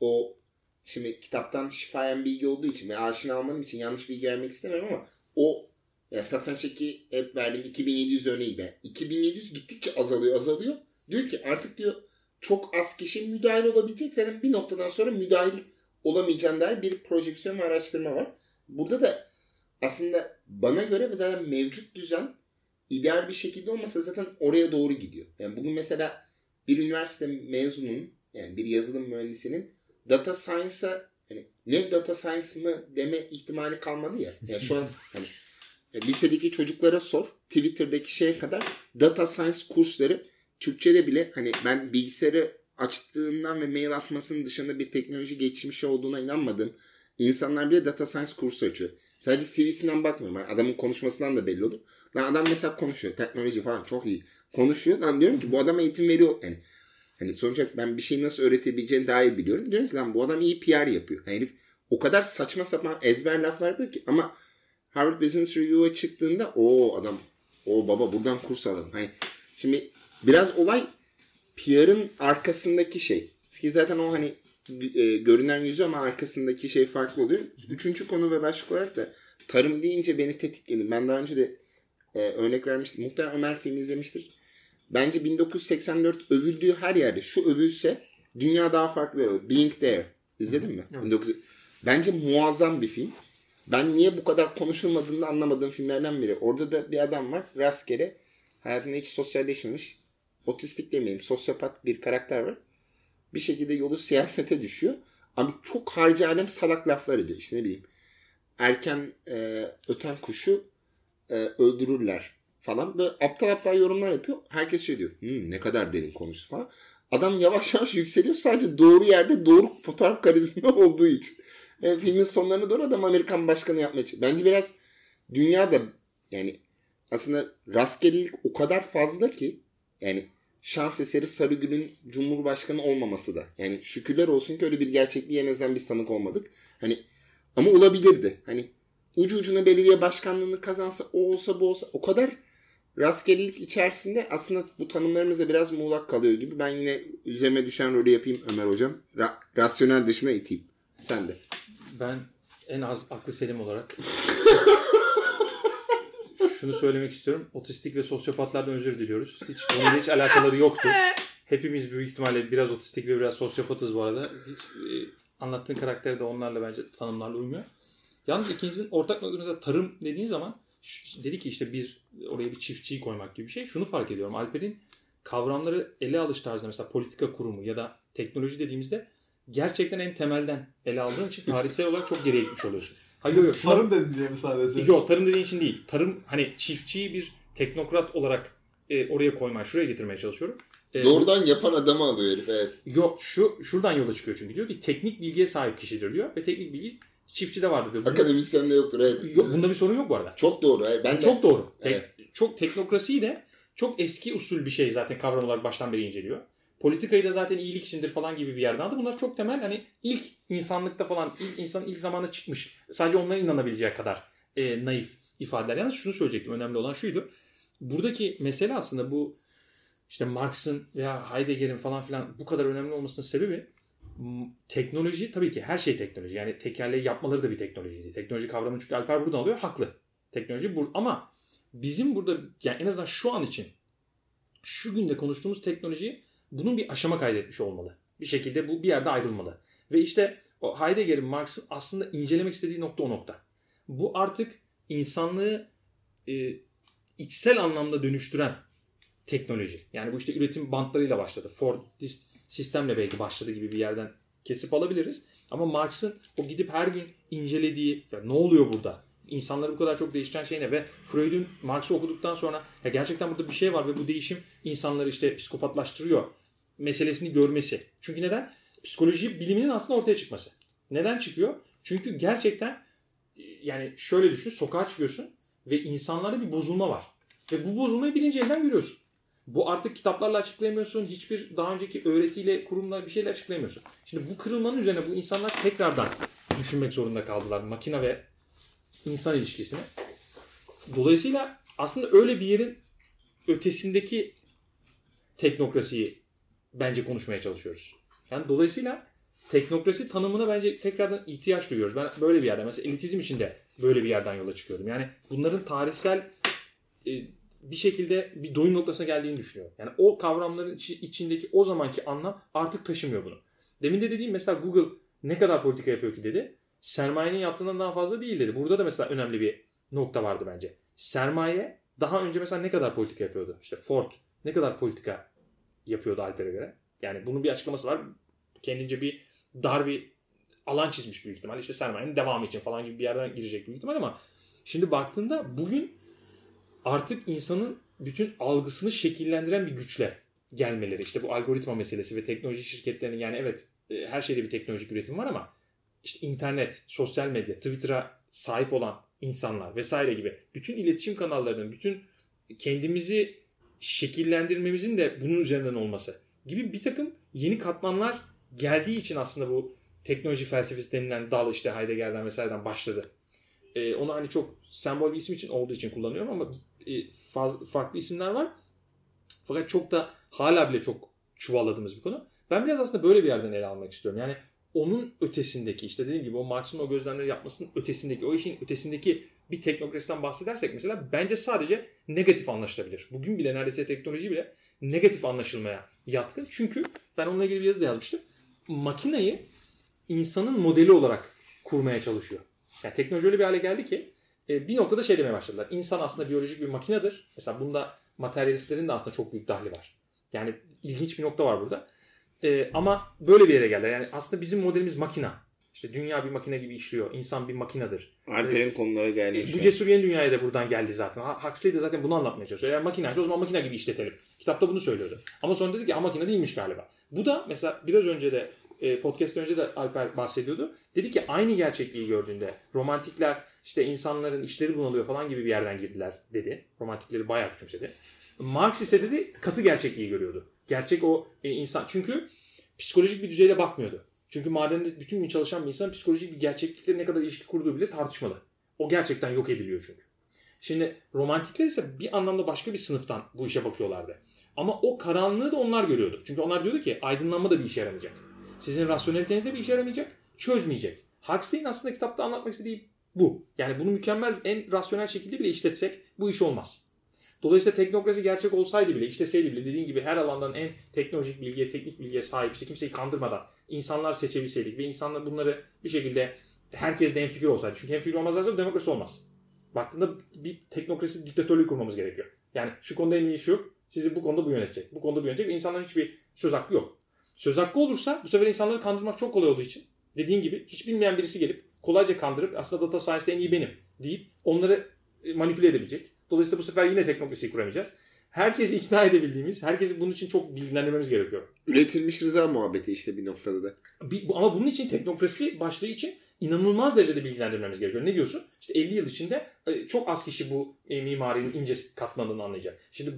o şimdi kitaptan şifayen bilgi olduğu için ve aşina olmanın için yanlış bilgi vermek istemiyorum ama o yani satrançtaki hep verdiğim 2700 örneği be. 2700 gittikçe azalıyor azalıyor. Diyor ki artık diyor çok az kişi müdahil olabilecek. Zaten bir noktadan sonra müdahil olamayacağın dair bir projeksiyon ve araştırma var. Burada da aslında bana göre zaten mevcut düzen ideal bir şekilde olmasa zaten oraya doğru gidiyor. Yani bugün mesela bir üniversite mezunun yani bir yazılım mühendisinin data science'a hani ne data science mı deme ihtimali kalmadı ya. Yani şu an hani e, lisedeki çocuklara sor. Twitter'daki şeye kadar data science kursları Türkçe'de bile hani ben bilgisayarı açtığından ve mail atmasının dışında bir teknoloji geçmişi olduğuna inanmadım. İnsanlar bile data science kursu açıyor. Sadece CV'sinden bakmıyorum. Yani adamın konuşmasından da belli olur. Lan adam mesela konuşuyor. Teknoloji falan çok iyi. Konuşuyor. Lan diyorum ki bu adam eğitim veriyor. Yani hani sonuçta ben bir şeyi nasıl öğretebileceğini daha iyi biliyorum. Diyorum ki lan bu adam iyi PR yapıyor. Yani herif o kadar saçma sapan ezber laflar yapıyor ki ama Harvard Business Review'a çıktığında o adam o baba buradan kurs alalım. Hani şimdi biraz olay PR'ın arkasındaki şey. Ki zaten o hani e, görünen yüzü ama arkasındaki şey farklı oluyor. Üçüncü konu ve başlık olarak da tarım deyince beni tetikledi. Ben daha önce de e, örnek vermiştim. Muhtemelen Ömer filmi izlemiştir. Bence 1984 övüldüğü her yerde şu övülse dünya daha farklı olur. Being There. İzledin mi? Evet. 19... Bence muazzam bir film. Ben niye bu kadar konuşulmadığını anlamadığım filmlerden biri. Orada da bir adam var. Rastgele hayatında hiç sosyalleşmemiş. Otistik demeyelim. Sosyopat bir karakter var. Bir şekilde yolu siyasete düşüyor. Ama çok harcı salak laflar ediyor. İşte ne bileyim. Erken e, öten kuşu e, öldürürler falan. Böyle aptal aptal yorumlar yapıyor. Herkes şey diyor. "Hmm, ne kadar derin konuştu falan. Adam yavaş yavaş yükseliyor. Sadece doğru yerde doğru fotoğraf karizma olduğu için. E, filmin sonlarına doğru adam Amerikan başkanı yapmaya çalışıyor. Bence biraz dünyada yani aslında rastgelelik o kadar fazla ki yani şans eseri Sarıgül'ün Cumhurbaşkanı olmaması da. Yani şükürler olsun ki öyle bir gerçekliğe en azından biz tanık olmadık. Hani ama olabilirdi. Hani ucu ucuna belediye başkanlığını kazansa o olsa bu olsa o kadar rastgelelik içerisinde aslında bu tanımlarımız da biraz muğlak kalıyor gibi. Ben yine üzerime düşen rolü yapayım Ömer hocam. Ra- rasyonel dışına iteyim. Sen de. Ben en az aklı selim olarak şunu söylemek istiyorum. Otistik ve sosyopatlardan özür diliyoruz. Hiç konuyla hiç alakaları yoktu. Hepimiz büyük ihtimalle biraz otistik ve biraz sosyopatız bu arada. Hiç e, anlattığın karakter de onlarla bence tanımlarla uymuyor. Yalnız ikinizin ortak noktası mesela tarım dediğin zaman ş- dedi ki işte bir oraya bir çiftçiyi koymak gibi bir şey. Şunu fark ediyorum. Alper'in kavramları ele alış tarzında mesela politika kurumu ya da teknoloji dediğimizde gerçekten en temelden ele aldığın için tarihsel olarak çok geriye gitmiş oluyorsun. Hayır yok yok. şuna- Tarım dedin diye mi sadece? Yok tarım dediğin için değil. Tarım hani çiftçiyi bir teknokrat olarak e, oraya koymaya, şuraya getirmeye çalışıyorum. E, Doğrudan yapan adamı alıyor herif. Evet. Yok şu şuradan yola çıkıyor çünkü diyor ki teknik bilgiye sahip kişidir diyor ve teknik bilgi çiftçide vardır diyor. Bunda, Akademisyen de yoktur. Evet. yok, bunda bir sorun yok bu arada. Çok doğru. Evet. Ben de- çok doğru. Tek- Evet. Çok teknokrasiyi de çok eski usul bir şey zaten kavram olarak baştan beri inceliyor. Politikayı da zaten iyilik içindir falan gibi bir yerden aldı. Bunlar çok temel hani ilk insanlıkta falan ilk insan ilk zamanda çıkmış. Sadece onlara inanabileceği kadar e, naif ifadeler. Yalnız şunu söyleyecektim önemli olan şuydu. Buradaki mesele aslında bu işte Marx'ın veya Heidegger'in falan filan bu kadar önemli olmasının sebebi teknoloji tabii ki her şey teknoloji. Yani tekerleği yapmaları da bir teknolojiydi. Teknoloji kavramını çünkü Alper buradan alıyor. Haklı. Teknoloji bu ama bizim burada yani en azından şu an için şu günde konuştuğumuz teknoloji bunun bir aşama kaydetmiş olmalı. Bir şekilde bu bir yerde ayrılmalı. Ve işte o Heidegger'in Marx'ın aslında incelemek istediği nokta o nokta. Bu artık insanlığı e, içsel anlamda dönüştüren teknoloji. Yani bu işte üretim bantlarıyla başladı. Fordist sistemle belki başladı gibi bir yerden kesip alabiliriz. Ama Marx'ın o gidip her gün incelediği ya ne oluyor burada? İnsanları bu kadar çok değiştiren şey ne? Ve Freud'un Marx'ı okuduktan sonra ya gerçekten burada bir şey var ve bu değişim insanları işte psikopatlaştırıyor meselesini görmesi. Çünkü neden? Psikoloji biliminin aslında ortaya çıkması. Neden çıkıyor? Çünkü gerçekten e, yani şöyle düşün sokağa çıkıyorsun ve insanlarda bir bozulma var. Ve bu bozulmayı birinci elden görüyorsun. Bu artık kitaplarla açıklayamıyorsun. Hiçbir daha önceki öğretiyle, kurumla bir şeyle açıklayamıyorsun. Şimdi bu kırılmanın üzerine bu insanlar tekrardan düşünmek zorunda kaldılar. Makine ve insan ilişkisini. Dolayısıyla aslında öyle bir yerin ötesindeki teknokrasiyi bence konuşmaya çalışıyoruz. Yani dolayısıyla teknokrasi tanımına bence tekrardan ihtiyaç duyuyoruz. Ben böyle bir yerden mesela elitizm için de böyle bir yerden yola çıkıyorum. Yani bunların tarihsel e, bir şekilde bir doyum noktasına geldiğini düşünüyorum. Yani o kavramların içi- içindeki o zamanki anlam artık taşımıyor bunu. Demin de dediğim mesela Google ne kadar politika yapıyor ki dedi. Sermayenin yaptığından daha fazla değil dedi. Burada da mesela önemli bir nokta vardı bence. Sermaye daha önce mesela ne kadar politika yapıyordu? İşte Ford ne kadar politika yapıyordu Alper'e göre? Yani bunun bir açıklaması var. Kendince bir dar bir alan çizmiş büyük ihtimal. İşte sermayenin devamı için falan gibi bir yerden girecek büyük ihtimal ama şimdi baktığında bugün artık insanın bütün algısını şekillendiren bir güçle gelmeleri. İşte bu algoritma meselesi ve teknoloji şirketlerinin yani evet e, her şeyde bir teknolojik üretim var ama işte internet, sosyal medya, Twitter'a sahip olan insanlar vesaire gibi bütün iletişim kanallarının, bütün kendimizi şekillendirmemizin de bunun üzerinden olması gibi bir takım yeni katmanlar geldiği için aslında bu teknoloji felsefesi denilen dal işte Heidegger'den vesaireden başladı. Ee, onu hani çok sembol bir isim için olduğu için kullanıyorum ama e, faz, farklı isimler var. Fakat çok da hala bile çok çuvalladığımız bir konu. Ben biraz aslında böyle bir yerden ele almak istiyorum. Yani onun ötesindeki işte dediğim gibi o Marx'ın o gözlemleri yapmasının ötesindeki o işin ötesindeki bir teknokrasiden bahsedersek mesela bence sadece negatif anlaşılabilir. Bugün bile neredeyse teknoloji bile negatif anlaşılmaya yatkın. Çünkü ben onunla ilgili bir yazı da yazmıştım. Makinayı insanın modeli olarak kurmaya çalışıyor. Yani teknoloji öyle bir hale geldi ki e, bir noktada şey demeye başladılar. İnsan aslında biyolojik bir makinedir. Mesela bunda materyalistlerin de aslında çok büyük dahli var. Yani ilginç bir nokta var burada. E, ama böyle bir yere geldiler. Yani aslında bizim modelimiz makina. İşte dünya bir makine gibi işliyor. İnsan bir makinedir. Alper'in konulara geldi. E, bu cesur yeni dünyaya da buradan geldi zaten. Huxley de zaten bunu anlatmaya çalışıyor. Eğer makinaysa o zaman makine gibi işletelim. Kitapta bunu söylüyordu. Ama sonra dedi ki "Aa, makine değilmiş galiba. Bu da mesela biraz önce de e, podcast önce de Alper bahsediyordu. Dedi ki aynı gerçekliği gördüğünde romantikler işte insanların işleri bunalıyor falan gibi bir yerden girdiler dedi. Romantikleri bayağı küçümsedi. Marx ise dedi katı gerçekliği görüyordu. Gerçek o e, insan. Çünkü psikolojik bir düzeyde bakmıyordu. Çünkü madende bütün gün çalışan bir insan psikolojik bir gerçeklikle ne kadar ilişki kurduğu bile tartışmalı. O gerçekten yok ediliyor çünkü. Şimdi romantikler ise bir anlamda başka bir sınıftan bu işe bakıyorlardı. Ama o karanlığı da onlar görüyordu. Çünkü onlar diyordu ki aydınlanma da bir işe yaramayacak. Sizin rasyoneliteniz de bir işe yaramayacak. Çözmeyecek. Huxley'in aslında kitapta anlatmak istediği bu. Yani bunu mükemmel en rasyonel şekilde bile işletsek bu iş olmaz. Dolayısıyla teknokrasi gerçek olsaydı bile, işleseydi bile dediğin gibi her alandan en teknolojik bilgiye, teknik bilgiye sahip işte kimseyi kandırmadan insanlar seçebilseydik ve insanlar bunları bir şekilde herkes de fikir olsaydı. Çünkü hemfikir olmazlarsa demokrasi olmaz. Baktığında bir teknokrasi diktatörlüğü kurmamız gerekiyor. Yani şu konuda en iyi şu, sizi bu konuda bu yönetecek. Bu konuda bu yönetecek ve insanların hiçbir söz hakkı yok. Söz hakkı olursa bu sefer insanları kandırmak çok kolay olduğu için dediğin gibi hiç bilmeyen birisi gelip kolayca kandırıp aslında data science'de en iyi benim deyip onları e, manipüle edebilecek. Dolayısıyla bu sefer yine teknokrasiyi kuramayacağız. Herkesi ikna edebildiğimiz, herkesi bunun için çok bilgilendirmemiz gerekiyor. Üretilmiş rıza muhabbeti işte bir noktada da. Bir- ama bunun için teknokrasi başlığı için inanılmaz derecede bilgilendirmemiz gerekiyor. Ne diyorsun? İşte 50 yıl içinde e, çok az kişi bu e, mimarinin ince katmanını anlayacak. Şimdi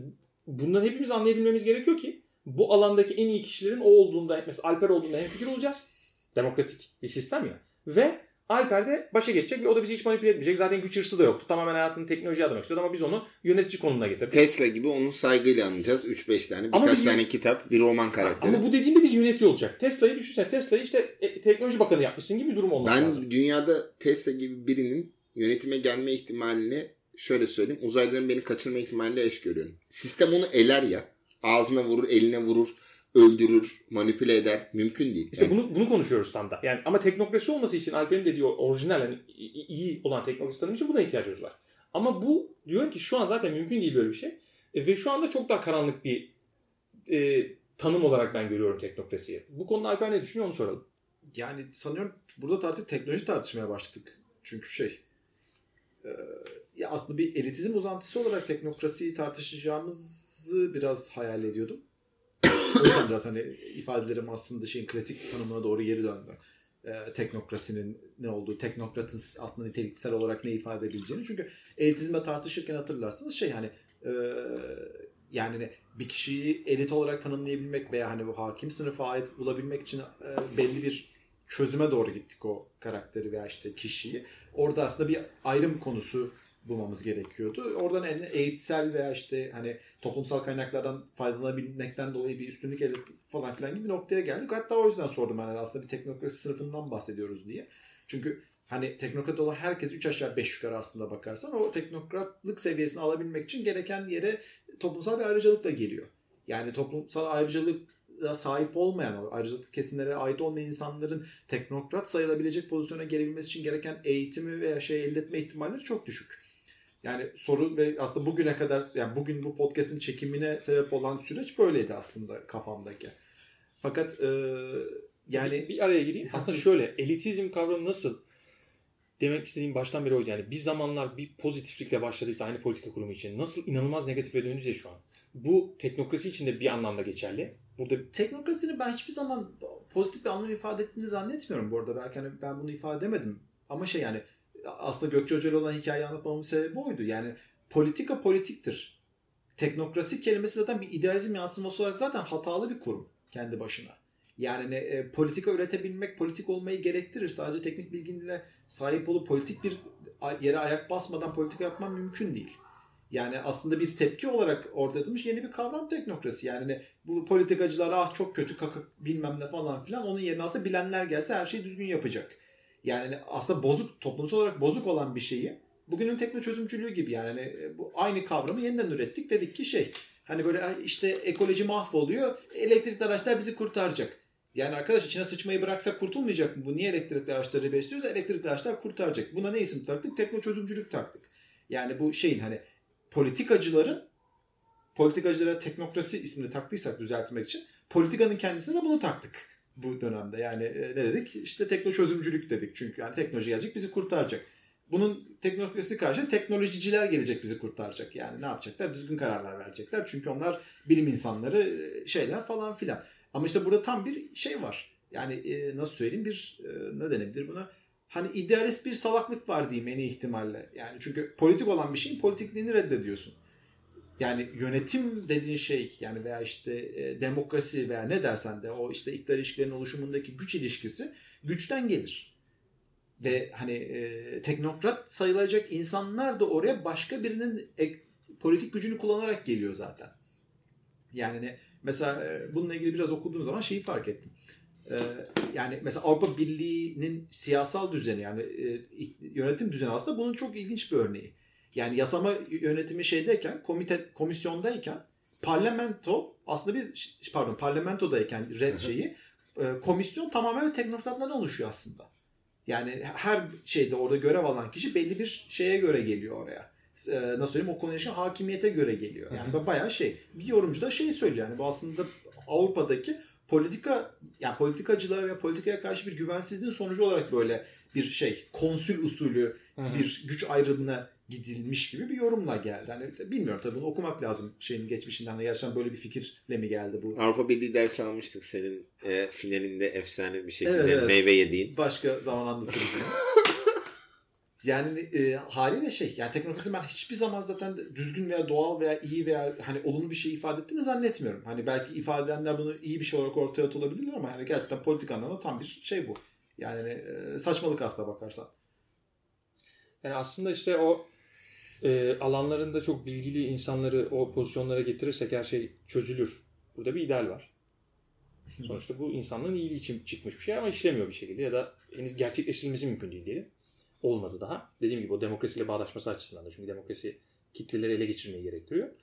bundan hepimiz anlayabilmemiz gerekiyor ki bu alandaki en iyi kişilerin o olduğunda mesela Alper olduğunda hemfikir olacağız. Demokratik bir sistem ya. Ve Alper de başa geçecek ve o da bizi hiç manipüle etmeyecek. Zaten güç hırsı da yoktu. Tamamen hayatını teknolojiye adamak istiyordu ama biz onu yönetici konumuna getirdik. Tesla gibi onu saygıyla anacağız. 3-5 tane. Birkaç bir- tane kitap. Bir roman karakteri. Ama bu dediğimde biz yönetiyor olacak. Tesla'yı düşünsene. Tesla'yı işte e, teknoloji bakanı yapmışsın gibi bir durum olması Ben lazım. dünyada Tesla gibi birinin yönetime gelme ihtimalini şöyle söyleyeyim. Uzaylıların beni kaçırma ihtimaliyle eş görüyorum. Sistem onu eler ya. Ağzına vurur, eline vurur, öldürür, manipüle eder. Mümkün değil. İşte Yani bunu bunu konuşuyoruz tam da. Yani ama teknokrasi olması için Alper'in dediği orijinal yani i- iyi olan teknokrasi tanımı için buna ihtiyacımız var. Ama bu diyorum ki şu an zaten mümkün değil böyle bir şey. E, ve şu anda çok daha karanlık bir e, tanım olarak ben görüyorum teknokrasiyi. Bu konuda Alper ne düşünüyor onu soralım. Yani sanıyorum burada artık teknoloji tartışmaya başladık. Çünkü şey e, ya aslında bir elitizm uzantısı olarak teknokrasiyi tartışacağımızı biraz hayal ediyordum. O yüzden biraz hani ifadelerim aslında şeyin klasik tanımına doğru geri döndü. E, teknokrasinin ne olduğu, teknokratın aslında niteliksel olarak ne ifade edebileceğini. Çünkü elitizme tartışırken hatırlarsınız şey hani e, yani bir kişiyi elit olarak tanımlayabilmek veya hani bu hakim sınıfa ait bulabilmek için e, belli bir çözüme doğru gittik o karakteri veya işte kişiyi. Orada aslında bir ayrım konusu bulmamız gerekiyordu. Oradan en eğitsel veya işte hani toplumsal kaynaklardan faydalanabilmekten dolayı bir üstünlük elde falan filan gibi bir noktaya geldik. Hatta o yüzden sordum ben hani aslında bir teknokrasi sınıfından bahsediyoruz diye. Çünkü Hani teknokrat olan herkes 3 aşağı 5 yukarı aslında bakarsan o teknokratlık seviyesini alabilmek için gereken yere toplumsal bir ayrıcalıkla geliyor. Yani toplumsal ayrıcalığa sahip olmayan, ayrıcalık kesimlere ait olmayan insanların teknokrat sayılabilecek pozisyona gelebilmesi için gereken eğitimi veya şey elde etme ihtimalleri çok düşük. Yani soru ve aslında bugüne kadar yani bugün bu podcast'in çekimine sebep olan süreç böyleydi aslında kafamdaki. Fakat e, yani bir, araya gireyim. Aslında şöyle elitizm kavramı nasıl demek istediğim baştan beri oydu. Yani bir zamanlar bir pozitiflikle başladıysa aynı politika kurumu için nasıl inanılmaz negatife döndüyse şu an. Bu teknokrasi için de bir anlamda geçerli. Burada teknokrasinin ben hiçbir zaman pozitif bir anlam ifade ettiğini zannetmiyorum bu arada. Belki hani ben bunu ifade edemedim. Ama şey yani aslında Gökçe Hoca olan hikayeyi anlatmamın sebebi oydu. Yani politika politiktir. Teknokrasi kelimesi zaten bir idealizm yansıması olarak zaten hatalı bir kurum kendi başına. Yani ne, e, politika üretebilmek politik olmayı gerektirir. Sadece teknik bilginle sahip olup politik bir yere ayak basmadan politika yapman mümkün değil. Yani aslında bir tepki olarak ortaya atılmış yeni bir kavram teknokrasi. Yani ne, bu politikacılar ah çok kötü kaka bilmem ne falan filan onun yerine aslında bilenler gelse her şeyi düzgün yapacak. Yani aslında bozuk toplumsal olarak bozuk olan bir şeyi bugünün tekno çözümcülüğü gibi yani hani bu aynı kavramı yeniden ürettik dedik ki şey hani böyle işte ekoloji mahvoluyor elektrikli araçlar bizi kurtaracak. Yani arkadaş içine sıçmayı bıraksak kurtulmayacak mı? Bu niye elektrikli araçları besliyoruz? Elektrikli araçlar kurtaracak. Buna ne isim taktık? Tekno çözümcülük taktık. Yani bu şeyin hani politikacıların politikacılara teknokrasi ismini taktıysak düzeltmek için politikanın kendisine de bunu taktık bu dönemde. Yani e, ne dedik? İşte tekno çözümcülük dedik. Çünkü yani teknoloji gelecek bizi kurtaracak. Bunun teknokrasi karşı teknolojiciler gelecek bizi kurtaracak. Yani ne yapacaklar? Düzgün kararlar verecekler. Çünkü onlar bilim insanları e, şeyler falan filan. Ama işte burada tam bir şey var. Yani e, nasıl söyleyeyim bir ne denebilir buna? Hani idealist bir salaklık var diyeyim en iyi ihtimalle. Yani çünkü politik olan bir şeyin politikliğini reddediyorsun. Yani yönetim dediğin şey yani veya işte e, demokrasi veya ne dersen de o işte iktidar ilişkilerinin oluşumundaki güç ilişkisi güçten gelir. Ve hani e, teknokrat sayılacak insanlar da oraya başka birinin e, politik gücünü kullanarak geliyor zaten. Yani ne, mesela e, bununla ilgili biraz okuduğum zaman şeyi fark ettim. E, yani mesela Avrupa Birliği'nin siyasal düzeni yani e, yönetim düzeni aslında bunun çok ilginç bir örneği. Yani yasama yönetimi şeydeyken, komite komisyondayken parlamento aslında bir pardon parlamentodayken red şeyi e, komisyon tamamen teknokratlardan oluşuyor aslında. Yani her şeyde orada görev alan kişi belli bir şeye göre geliyor oraya. E, nasıl söyleyeyim o konuya hakimiyete göre geliyor. Yani Hı-hı. bayağı şey. Bir yorumcu da şey söylüyor yani bu aslında Avrupa'daki politika yani politikacılara ve politikaya karşı bir güvensizliğin sonucu olarak böyle bir şey konsül usulü Hı-hı. bir güç ayrımına gidilmiş gibi bir yorumla geldi. Hani bilmiyorum tabii bunu okumak lazım şeyin geçmişinden de gerçekten böyle bir fikirle mi geldi bu? Avrupa Birliği dersi almıştık senin e, finalinde efsane bir şekilde evet, evet. meyve yediğin. Başka zaman anlatırız. yani e, haliyle şey yani teknokrasi ben hiçbir zaman zaten düzgün veya doğal veya iyi veya hani olumlu bir şey ifade ettiğini zannetmiyorum. Hani belki ifade edenler bunu iyi bir şey olarak ortaya atılabilirler ama yani gerçekten politik anlamda tam bir şey bu. Yani e, saçmalık aslına bakarsan. Yani aslında işte o e, alanlarında çok bilgili insanları o pozisyonlara getirirsek her şey çözülür. Burada bir ideal var. Sonuçta bu insanların iyiliği için çıkmış bir şey ama işlemiyor bir şekilde ya da henüz gerçekleştirilmesi mümkün değil diyelim. Olmadı daha. Dediğim gibi o demokrasiyle bağdaşması açısından da çünkü demokrasi kitleleri ele geçirmeyi gerektiriyor.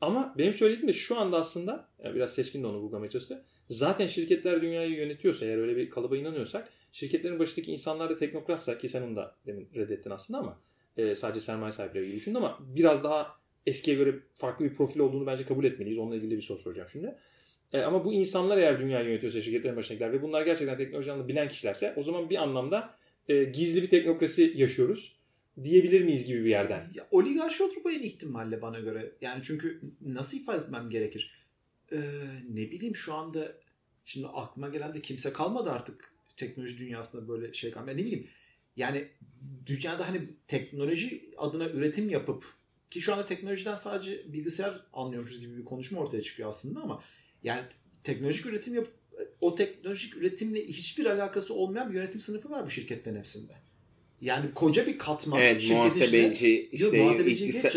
Ama benim söylediğim de şu anda aslında yani biraz seçkin de onu vurgulamaya çalıştı. Zaten şirketler dünyayı yönetiyorsa eğer öyle bir kalıba inanıyorsak şirketlerin başındaki insanlar da teknokratsa ki sen onu da demin reddettin aslında ama e, sadece sermaye sahipleri gibi düşündü ama biraz daha eskiye göre farklı bir profil olduğunu bence kabul etmeliyiz. Onunla ilgili bir soru soracağım şimdi. E, ama bu insanlar eğer dünyayı yönetiyorsa şirketlerin başındakiler ve bunlar gerçekten teknoloji alanında bilen kişilerse o zaman bir anlamda e, gizli bir teknokrasi yaşıyoruz diyebilir miyiz gibi bir yerden. Ya, oligarşi olur bu en ihtimalle bana göre. Yani çünkü nasıl ifade etmem gerekir? Ee, ne bileyim şu anda şimdi aklıma gelen de kimse kalmadı artık teknoloji dünyasında böyle şey kalmadı. Ne bileyim yani dünyada hani teknoloji adına üretim yapıp ki şu anda teknolojiden sadece bilgisayar anlıyormuşuz gibi bir konuşma ortaya çıkıyor aslında ama yani teknolojik üretim yapıp o teknolojik üretimle hiçbir alakası olmayan bir yönetim sınıfı var bu şirketlerin hepsinde. Yani koca bir katman. Evet muhasebeci işte, iktisat,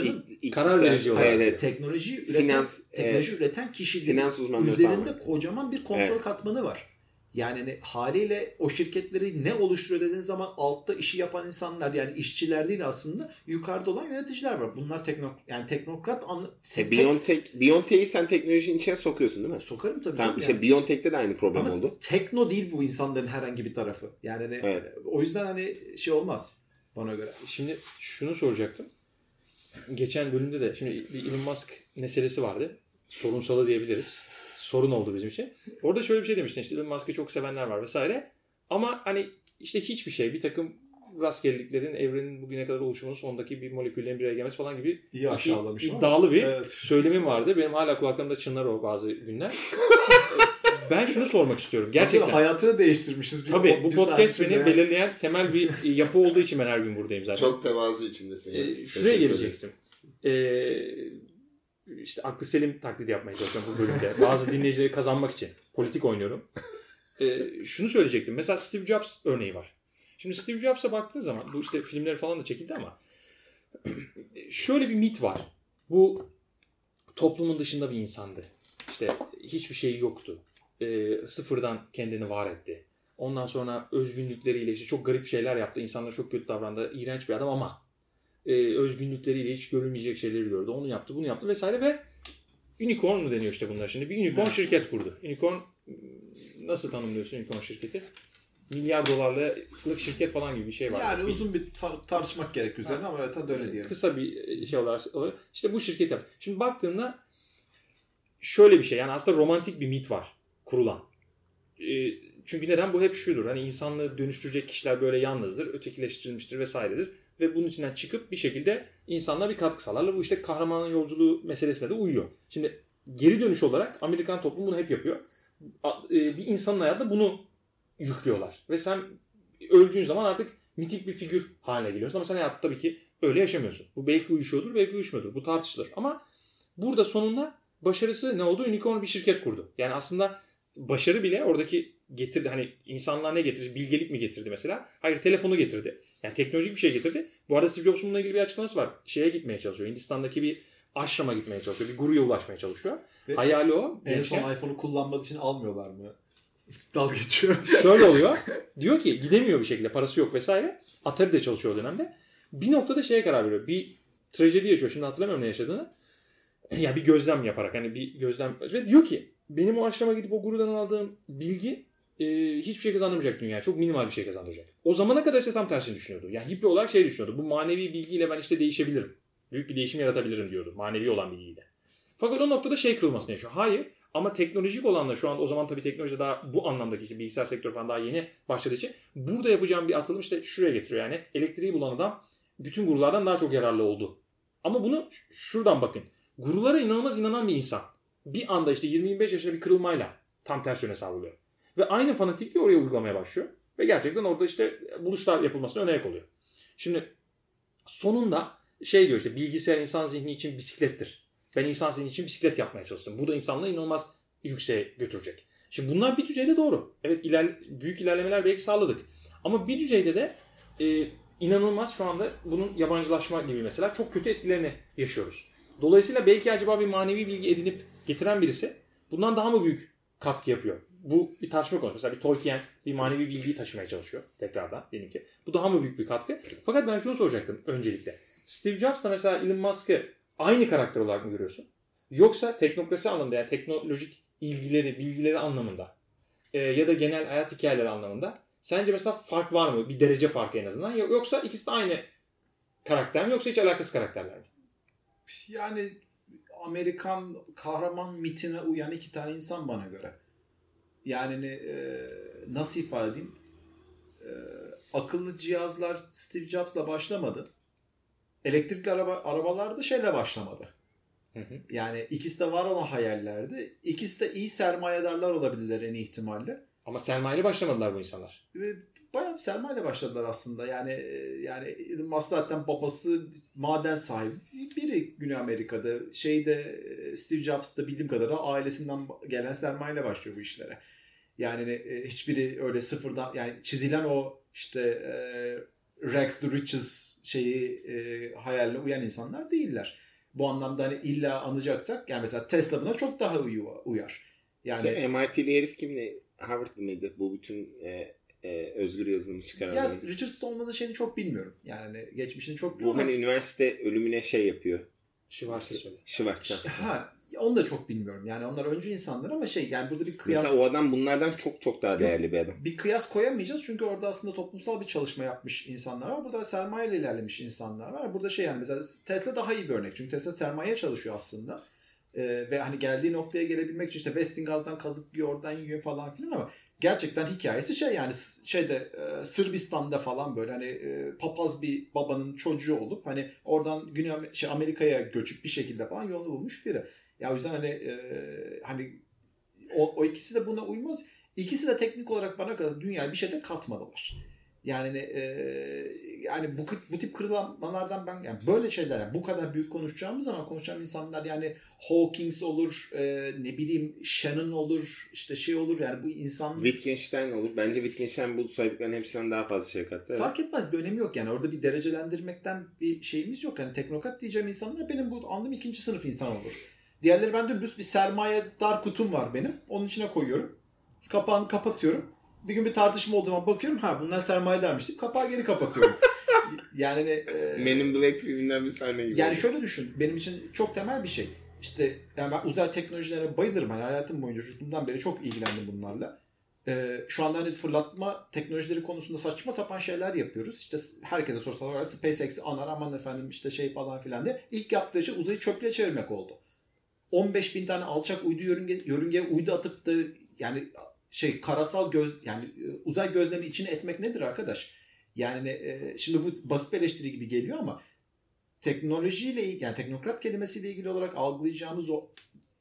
karar verici olarak. Evet. Teknoloji üreten, Finans, teknoloji evet. üreten kişilerin üzerinde kocaman bir kontrol evet. katmanı var. Yani hani haliyle o şirketleri ne oluşturuyor dediğiniz zaman altta işi yapan insanlar yani işçiler değil aslında yukarıda olan yöneticiler var. Bunlar tekno yani teknokrat anla, E, Biontech, Biontech'i sen teknolojinin içine sokuyorsun değil mi? sokarım tabii. Tamam işte yani. Biontech'te de aynı problem Ama oldu. tekno değil bu insanların herhangi bir tarafı. Yani hani, Evet. o yüzden hani şey olmaz bana göre. Şimdi şunu soracaktım. Geçen bölümde de şimdi bir Elon Musk meselesi vardı. Sorunsalı diyebiliriz. Sorun oldu bizim için. Orada şöyle bir şey demiştin işte Elon Musk'ı çok sevenler var vesaire. Ama hani işte hiçbir şey bir takım rastgeleliklerin evrenin bugüne kadar oluşumunun sondaki bir moleküllerin bir araya gelmesi falan gibi İyi aşağılamış iddialı bir Evet. söylemim vardı. Benim hala kulaklarımda çınlar o bazı günler. ben şunu sormak istiyorum. Gerçekten Gerçekten. hayatını değiştirmişiz. Bir- Tabii bu bir podcast beni içinde. belirleyen temel bir yapı olduğu için ben her gün buradayım zaten. Çok tevazu içindesin. ya. Ee, şuraya gelecektim. Ee, işte aklı selim taklidi yapmaya çalışıyorum bu bölümde. Bazı dinleyicileri kazanmak için. Politik oynuyorum. Ee, şunu söyleyecektim. Mesela Steve Jobs örneği var. Şimdi Steve Jobs'a baktığın zaman bu işte filmleri falan da çekildi ama şöyle bir mit var. Bu toplumun dışında bir insandı. İşte hiçbir şey yoktu. Ee, sıfırdan kendini var etti. Ondan sonra özgünlükleriyle işte çok garip şeyler yaptı. İnsanlara çok kötü davrandı. İğrenç bir adam ama e, özgünlükleriyle hiç görülmeyecek şeyleri gördü. Onu yaptı, bunu yaptı vesaire ve unicorn mu deniyor işte bunlar şimdi. Bir unicorn şirket kurdu. Unicorn nasıl tanımlıyorsun unicorn şirketi? Milyar dolarlık şirket falan gibi bir şey var. Yani Bir- uzun bir tar- tartışmak gerek üzerine ama evet hadi öyle diyelim. Kısa bir şey olarak işte bu şirket yap. Şimdi baktığında şöyle bir şey yani aslında romantik bir mit var kurulan. Ee, çünkü neden? Bu hep şudur. Hani insanlığı dönüştürecek kişiler böyle yalnızdır, ötekileştirilmiştir vesairedir. Ve bunun içinden çıkıp bir şekilde insanlara bir katkı sağlarlar. Bu işte kahramanın yolculuğu meselesine de uyuyor. Şimdi geri dönüş olarak Amerikan toplumu bunu hep yapıyor. E, Bir insanın hayatında bunu yüklüyorlar. Ve sen öldüğün zaman artık mitik bir figür haline geliyorsun. Ama sen hayatı tabii ki öyle yaşamıyorsun. Bu belki uyuşuyordur, belki uyuşmuyordur. Bu tartışılır. Ama burada sonunda başarısı ne oldu? Unicorn bir şirket kurdu. Yani aslında başarı bile oradaki getirdi. Hani insanlar ne getirdi? Bilgelik mi getirdi mesela? Hayır telefonu getirdi. Yani teknolojik bir şey getirdi. Bu arada Steve Jobs'un bununla ilgili bir açıklaması var. Şeye gitmeye çalışıyor. Hindistan'daki bir aşrama gitmeye çalışıyor. Bir guruya ulaşmaya çalışıyor. Ve Hayali o. En son Gençken- iPhone'u kullanmadığı için almıyorlar mı? Dal geçiyor. şöyle oluyor. Diyor ki gidemiyor bir şekilde parası yok vesaire. Atari'de çalışıyor o dönemde. Bir noktada şeye karar veriyor. Bir trajedi yaşıyor. Şimdi hatırlamıyorum ne yaşadığını. Ya bir gözlem yaparak hani bir gözlem ve diyor ki benim o aşama gidip o gurudan aldığım bilgi e, hiçbir şey kazandırmayacak dünya. Çok minimal bir şey kazandıracak. O zamana kadar işte tam tersini düşünüyordu. Yani hippie olarak şey düşünüyordu. Bu manevi bilgiyle ben işte değişebilirim. Büyük bir değişim yaratabilirim diyordu. Manevi olan bilgiyle. Fakat o noktada şey kırılmasını yaşıyor. Hayır ama teknolojik olanla şu an o zaman tabii teknoloji daha bu anlamdaki işte bilgisayar sektörü falan daha yeni başladığı için burada yapacağım bir atılım işte şuraya getiriyor yani. Elektriği bulan adam bütün gurulardan daha çok yararlı oldu. Ama bunu şuradan bakın. Gurulara inanılmaz inanan bir insan. Bir anda işte 20-25 yaşında bir kırılmayla tam ters yöne savruluyor. Ve aynı fanatikliği oraya uygulamaya başlıyor. Ve gerçekten orada işte buluşlar yapılmasına önayak oluyor. Şimdi sonunda şey diyor işte bilgisayar insan zihni için bisiklettir. Ben insan zihni için bisiklet yapmaya çalıştım. Bu da insanlığı inanılmaz yükseğe götürecek. Şimdi bunlar bir düzeyde doğru. Evet iler, büyük ilerlemeler belki sağladık. Ama bir düzeyde de e, inanılmaz şu anda bunun yabancılaşma gibi mesela çok kötü etkilerini yaşıyoruz. Dolayısıyla belki acaba bir manevi bilgi edinip getiren birisi bundan daha mı büyük katkı yapıyor? Bu bir tartışma konusu. Mesela bir Tolkien bir manevi bilgiyi taşımaya çalışıyor tekrardan diyelim ki. Bu daha mı büyük bir katkı? Fakat ben şunu soracaktım öncelikle. Steve Jobs'la mesela Elon Musk'ı aynı karakter olarak mı görüyorsun? Yoksa teknokrasi anlamında yani teknolojik ilgileri, bilgileri anlamında e, ya da genel hayat hikayeleri anlamında sence mesela fark var mı? Bir derece farkı en azından. Yoksa ikisi de aynı karakter mi yoksa hiç alakasız karakterler mi? Yani Amerikan kahraman mitine uyan iki tane insan bana göre. Yani ne, e, nasıl ifade edeyim? E, akıllı cihazlar Steve Jobs'la başlamadı. Elektrikli araba, arabalar da şeyle başlamadı. Hı hı. Yani ikisi de var olan hayallerdi. İkisi de iyi sermayedarlar olabilirler en iyi ihtimalle. Ama sermayeyle başlamadılar bu insanlar. Bayağı bir sermayeyle başladılar aslında. Yani e, yani Elon Musk zaten babası maden sahibi biri Güney Amerika'da. Şeyde e, Steve Jobs da bildiğim kadarıyla ailesinden gelen sermayeyle başlıyor bu işlere. Yani e, hiçbiri öyle sıfırdan yani çizilen o işte e, Rags to Riches şeyi e, hayaline uyan insanlar değiller. Bu anlamda hani illa anacaksak yani mesela Tesla buna çok daha uyu- uyar. Yani Sen MIT'li herif kimdi? Harvard'lı mıydı bu bütün e, e, özgür yazılımı çıkaran? Ya? Richard Stallman'ın şeyini çok bilmiyorum. Yani hani geçmişini çok Bu bilmiyorum. hani üniversite ölümüne şey yapıyor. Şivarsa söyle. Schwarz. Ha, onu da çok bilmiyorum. Yani onlar öncü insanlar ama şey yani burada bir kıyas Mesela o adam bunlardan çok çok daha değerli bir adam. bir kıyas koyamayacağız çünkü orada aslında toplumsal bir çalışma yapmış insanlar var. Burada sermayeyle ilerlemiş insanlar var. Burada şey yani mesela Tesla daha iyi bir örnek. Çünkü Tesla sermaye çalışıyor aslında. Ee, ve hani geldiği noktaya gelebilmek için işte Westinghouse'dan kazık yiyor, oradan yiyor falan filan ama gerçekten hikayesi şey yani şeyde e, Sırbistan'da falan böyle hani e, papaz bir babanın çocuğu olup hani oradan Güney şey, Amerika'ya göçüp bir şekilde falan yolunu bulmuş biri. Ya o yüzden hani e, hani o, o ikisi de buna uymaz. İkisi de teknik olarak bana kadar dünyaya bir şey de katmadılar. Yani e, yani bu bu tip kırılmalardan ben yani böyle şeyler yani bu kadar büyük konuşacağımız zaman konuşacağım insanlar yani Hawkins olur e, ne bileyim Shannon olur işte şey olur yani bu insan Wittgenstein olur. Bence Wittgenstein bu saydıkların hepsinden daha fazla şey kattı. Evet. fark etmez bir önemi yok yani orada bir derecelendirmekten bir şeyimiz yok. Hani teknokrat diyeceğim insanlar benim bu anladığım ikinci sınıf insan olur. Diğerleri ben dümdüz bir sermaye dar kutum var benim. Onun içine koyuyorum. Kapağını kapatıyorum. Bir gün bir tartışma olduğu zaman bakıyorum ha bunlar sermayedarmış deyip kapağı geri kapatıyorum. yani hani, e, Men in Black filminden bir sahne gibi. yani oldu. şöyle düşün. Benim için çok temel bir şey. İşte yani ben uzay teknolojilerine bayılırım. Hani hayatım boyunca çocukluğumdan beri çok ilgilendim bunlarla. Ee, şu anda hani fırlatma teknolojileri konusunda saçma sapan şeyler yapıyoruz. İşte herkese sorsalar. SpaceX'i anar aman efendim işte şey falan filan diye. İlk yaptığı şey uzayı çöplüğe çevirmek oldu. 15 bin tane alçak uydu yörünge, yörüngeye uydu atıp da yani şey karasal göz yani e, uzay gözlerini içine etmek nedir arkadaş? Yani e, şimdi bu basit bir eleştiri gibi geliyor ama teknolojiyle yani teknokrat kelimesiyle ilgili olarak algılayacağımız o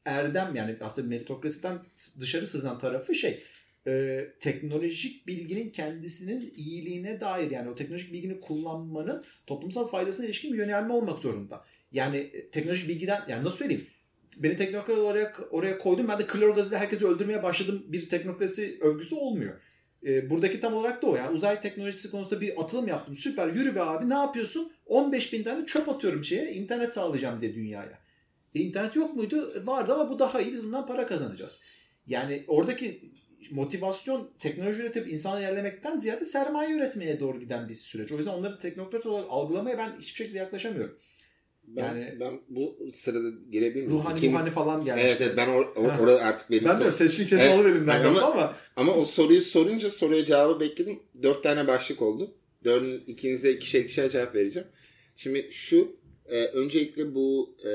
erdem yani aslında meritokrasiden dışarı sızan tarafı şey e, teknolojik bilginin kendisinin iyiliğine dair yani o teknolojik bilgini kullanmanın toplumsal faydasına ilişkin bir yönelme olmak zorunda. Yani e, teknolojik bilgiden yani nasıl söyleyeyim beni teknokrat olarak oraya koydum ben de klor herkesi öldürmeye başladım bir teknokrasi övgüsü olmuyor. E, buradaki tam olarak da o yani uzay teknolojisi konusunda bir atılım yaptım süper yürü be abi ne yapıyorsun 15 bin tane çöp atıyorum şeye internet sağlayacağım diye dünyaya. E, internet yok muydu? E, Vardı ama bu daha iyi biz bundan para kazanacağız. Yani oradaki motivasyon teknoloji üretip insanı yerlemekten ziyade sermaye üretmeye doğru giden bir süreç. O yüzden onları teknokrat olarak algılamaya ben hiçbir şekilde yaklaşamıyorum. Ben, yani- ben bu sırada girebilir miyim? Ruhani İkimiz- muhani falan gelmişti. Evet, evet ben or, or- orada artık benim Ben de seçkin kesin Evet, olur elimden ama- ama, ama Ama o soruyu sorunca soruya cevabı bekledim. Dört tane başlık oldu. Dördün ikinize ikişer ikişer cevap vereceğim. Şimdi şu e, öncelikle bu e,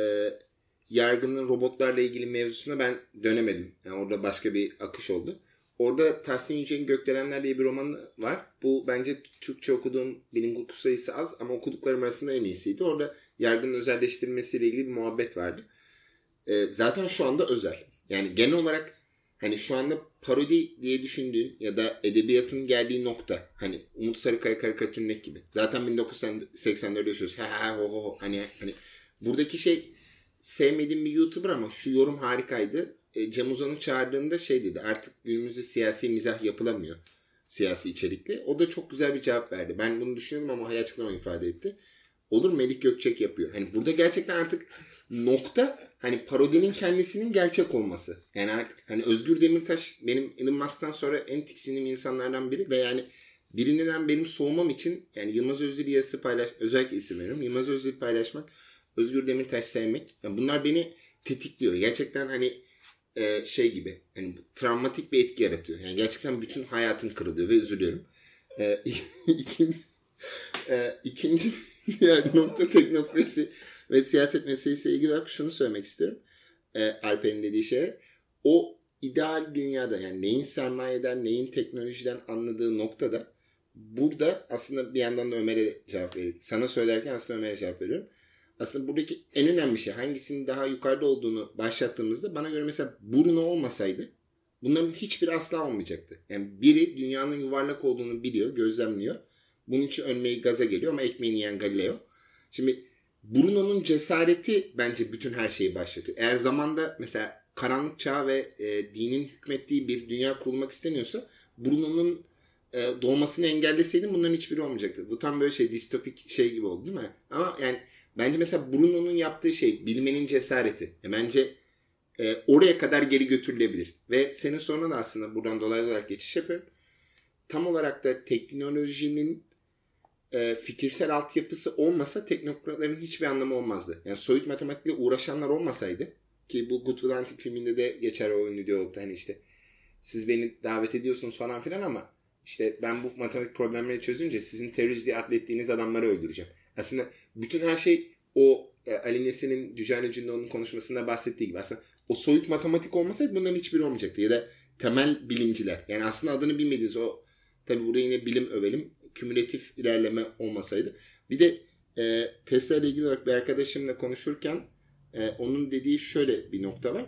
yargının robotlarla ilgili mevzusuna ben dönemedim. Yani orada başka bir akış oldu. Orada Tahsin Yücel'in Gökdelenler diye bir roman var. Bu bence Türkçe okuduğum bilim kurgu sayısı az ama okuduklarım arasında en iyisiydi. Orada yargının özelleştirilmesiyle ilgili bir muhabbet vardı. E, zaten şu anda özel. Yani genel olarak hani şu anda parodi diye düşündüğün ya da edebiyatın geldiği nokta hani Umut Sarıkaya karikatüründeki gibi. Zaten 1984'de yaşıyoruz. Ha ha ho ho ho. Hani hani buradaki şey sevmediğim bir YouTuber ama şu yorum harikaydı. E, Cem Uzan'ı çağırdığında şey dedi. Artık günümüzde siyasi mizah yapılamıyor. Siyasi içerikli. O da çok güzel bir cevap verdi. Ben bunu düşünüyorum ama hayal açıklama ifade etti. Olur Melik Gökçek yapıyor. Hani burada gerçekten artık nokta hani parodinin kendisinin gerçek olması. Yani artık hani Özgür Demirtaş benim Elon Musk'tan sonra en tiksindiğim insanlardan biri ve yani birinden benim soğumam için yani Yılmaz Özdil yazısı paylaş özellikle isim veriyorum. Yılmaz Özdil paylaşmak, Özgür Demirtaş sevmek. Yani bunlar beni tetikliyor. Gerçekten hani e, şey gibi hani travmatik bir etki yaratıyor. Yani gerçekten bütün hayatım kırılıyor ve üzülüyorum. E, ikinci, e, ikinci diğer nokta teknokrasi ve siyaset meselesiyle ilgili olarak şunu söylemek istiyorum. E, Alper'in dediği şey. O ideal dünyada yani neyin sermayeden neyin teknolojiden anladığı noktada burada aslında bir yandan da Ömer'e cevap veriyorum. Sana söylerken aslında Ömer'e cevap veriyorum. Aslında buradaki en önemli şey hangisinin daha yukarıda olduğunu başlattığımızda bana göre mesela Bruno olmasaydı bunların hiçbiri asla olmayacaktı. Yani biri dünyanın yuvarlak olduğunu biliyor, gözlemliyor. Bunun için önmeyi gaza geliyor ama ekmeğini yiyen Galileo. Şimdi Bruno'nun cesareti bence bütün her şeyi başlatıyor. Eğer zamanda mesela karanlık çağ ve e, dinin hükmettiği bir dünya kurulmak isteniyorsa Bruno'nun e, doğmasını engelleseydin bunların hiçbiri olmayacaktı. Bu tam böyle şey distopik şey gibi oldu değil mi? Ama yani bence mesela Bruno'nun yaptığı şey bilmenin cesareti. E, bence e, oraya kadar geri götürülebilir. Ve senin soruna da aslında buradan dolaylı olarak geçiş yapıyorum. Tam olarak da teknolojinin e, fikirsel altyapısı olmasa teknokratların hiçbir anlamı olmazdı. Yani soyut matematikle uğraşanlar olmasaydı ki bu Good Will Hunting filminde de geçer o ünlü diyalogda hani işte siz beni davet ediyorsunuz falan filan ama işte ben bu matematik problemleri çözünce sizin terörist diye adlettiğiniz adamları öldüreceğim. Aslında bütün her şey o e, Ali Nesin'in Düjane Cündoğlu'nun konuşmasında bahsettiği gibi aslında o soyut matematik olmasaydı bunların hiçbiri olmayacaktı. Ya da temel bilimciler. Yani aslında adını bilmediğiniz o tabi burada yine bilim övelim. Kümülatif ilerleme olmasaydı. Bir de e, Tesla ile ilgili olarak bir arkadaşımla konuşurken e, onun dediği şöyle bir nokta var.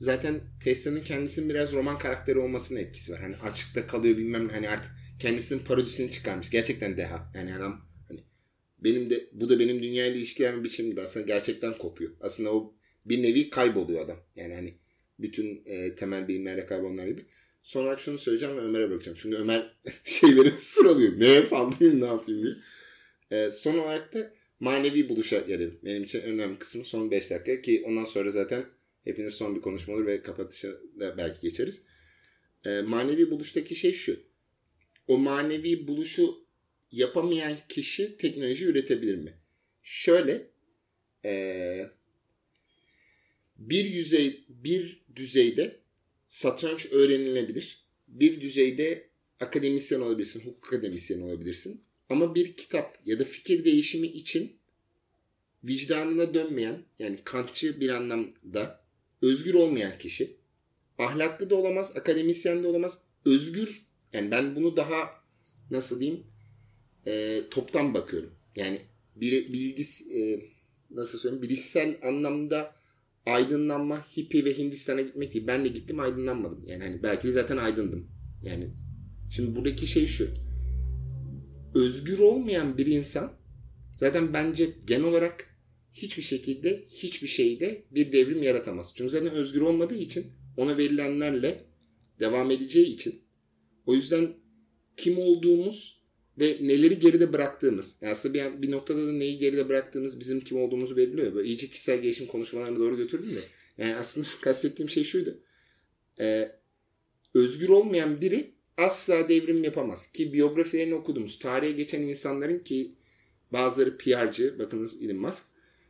Zaten Tesla'nın kendisinin biraz roman karakteri olmasının etkisi var. Hani açıkta kalıyor bilmem hani artık kendisinin parodisini çıkarmış. Gerçekten deha. Yani adam hani benim de bu da benim dünya ile ilişkilenme biçimim gibi aslında gerçekten kopuyor. Aslında o bir nevi kayboluyor adam. Yani hani bütün e, temel bilimlerle kaybolanlar gibi. Son olarak şunu söyleyeceğim ve Ömer'e bırakacağım. Çünkü Ömer şeyleri sıralıyor. Neye saldırayım ne yapayım diye. E, son olarak da manevi buluşa gelelim. Benim için önemli kısmı son 5 dakika ki ondan sonra zaten hepiniz son bir konuşma olur ve kapatışa da belki geçeriz. E, manevi buluştaki şey şu. O manevi buluşu yapamayan kişi teknoloji üretebilir mi? Şöyle e, bir yüzey bir düzeyde satranç öğrenilebilir. Bir düzeyde akademisyen olabilirsin, hukuk akademisyen olabilirsin. Ama bir kitap ya da fikir değişimi için vicdanına dönmeyen yani kantçı bir anlamda özgür olmayan kişi ahlaklı da olamaz, akademisyen de olamaz. Özgür yani ben bunu daha nasıl diyeyim e, toptan bakıyorum. Yani bir bilgis e, nasıl söyleyeyim bilişsel anlamda aydınlanma, hippie ve Hindistan'a gitmek değil. Ben de gittim aydınlanmadım. Yani hani belki de zaten aydındım. Yani şimdi buradaki şey şu. Özgür olmayan bir insan zaten bence genel olarak hiçbir şekilde hiçbir şeyde bir devrim yaratamaz. Çünkü zaten özgür olmadığı için ona verilenlerle devam edeceği için o yüzden kim olduğumuz ve neleri geride bıraktığımız. Yani aslında bir, bir noktada da neyi geride bıraktığımız bizim kim olduğumuzu belirliyor. Böyle iyice kişisel gelişim konuşmalarına doğru götürdüm de. Yani aslında kastettiğim şey şuydu. Ee, özgür olmayan biri asla devrim yapamaz. Ki biyografilerini okuduğumuz tarihe geçen insanların ki bazıları PR'cı bakınız Elon Musk.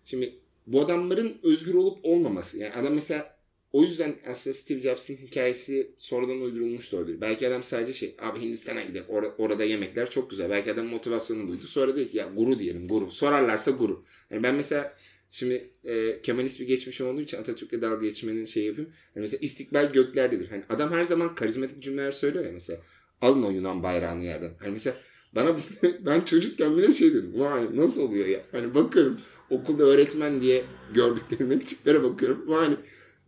Şimdi bu adamların özgür olup olmaması. Yani adam mesela o yüzden aslında Steve Jobs'ın hikayesi sonradan uydurulmuş da olabilir. Belki adam sadece şey abi Hindistan'a gidelim or- orada yemekler çok güzel. Belki adam motivasyonu buydu. Sonra dedi ki ya guru diyelim guru. Sorarlarsa guru. Yani ben mesela şimdi e, Kemalist bir geçmişim olduğu için Atatürk'le dalga geçmenin şey yapayım. Yani mesela istikbal göklerdedir. Hani adam her zaman karizmatik cümleler söylüyor ya mesela. Alın o Yunan bayrağını yerden. Hani mesela bana ben çocukken bile şey dedim. Vay nasıl oluyor ya? Hani bakıyorum okulda öğretmen diye gördüklerimin tiplere bakıyorum. Vay hani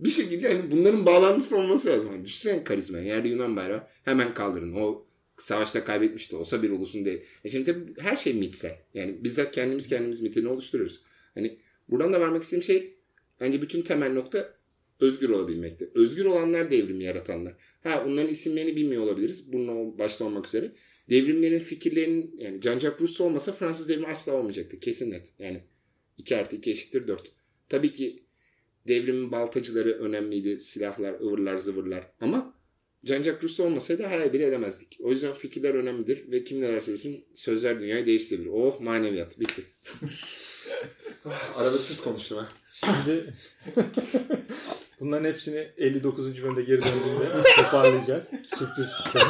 bir şekilde hani bunların bağlantısı olması lazım. Yani düşünsene karizma. Yerde Yunan bayrağı hemen kaldırın. O savaşta kaybetmiş de olsa bir ulusun değil. E şimdi tabii her şey mitsel. Yani bizzat kendimiz kendimiz mitini oluşturuyoruz. Hani buradan da vermek istediğim şey bence bütün temel nokta özgür olabilmekte. Özgür olanlar devrimi yaratanlar. Ha onların isimlerini bilmiyor olabiliriz. Bununla başta olmak üzere. Devrimlerin fikirlerinin yani Jean-Jacques olmasa Fransız devrimi asla olmayacaktı. Kesin net. Yani 2 artı 2 eşittir 4. Tabii ki devrimin baltacıları önemliydi. Silahlar, ıvırlar, zıvırlar. Ama Jean-Jacques Rousseau olmasaydı hayal bile edemezdik. O yüzden fikirler önemlidir ve kim ne derse desin sözler dünyayı değiştirebilir. Oh maneviyat. Bitti. Aralıksız konuştum ha. Şimdi bunların hepsini 59. bölümde geri döndüğünde toparlayacağız. Sürpriz.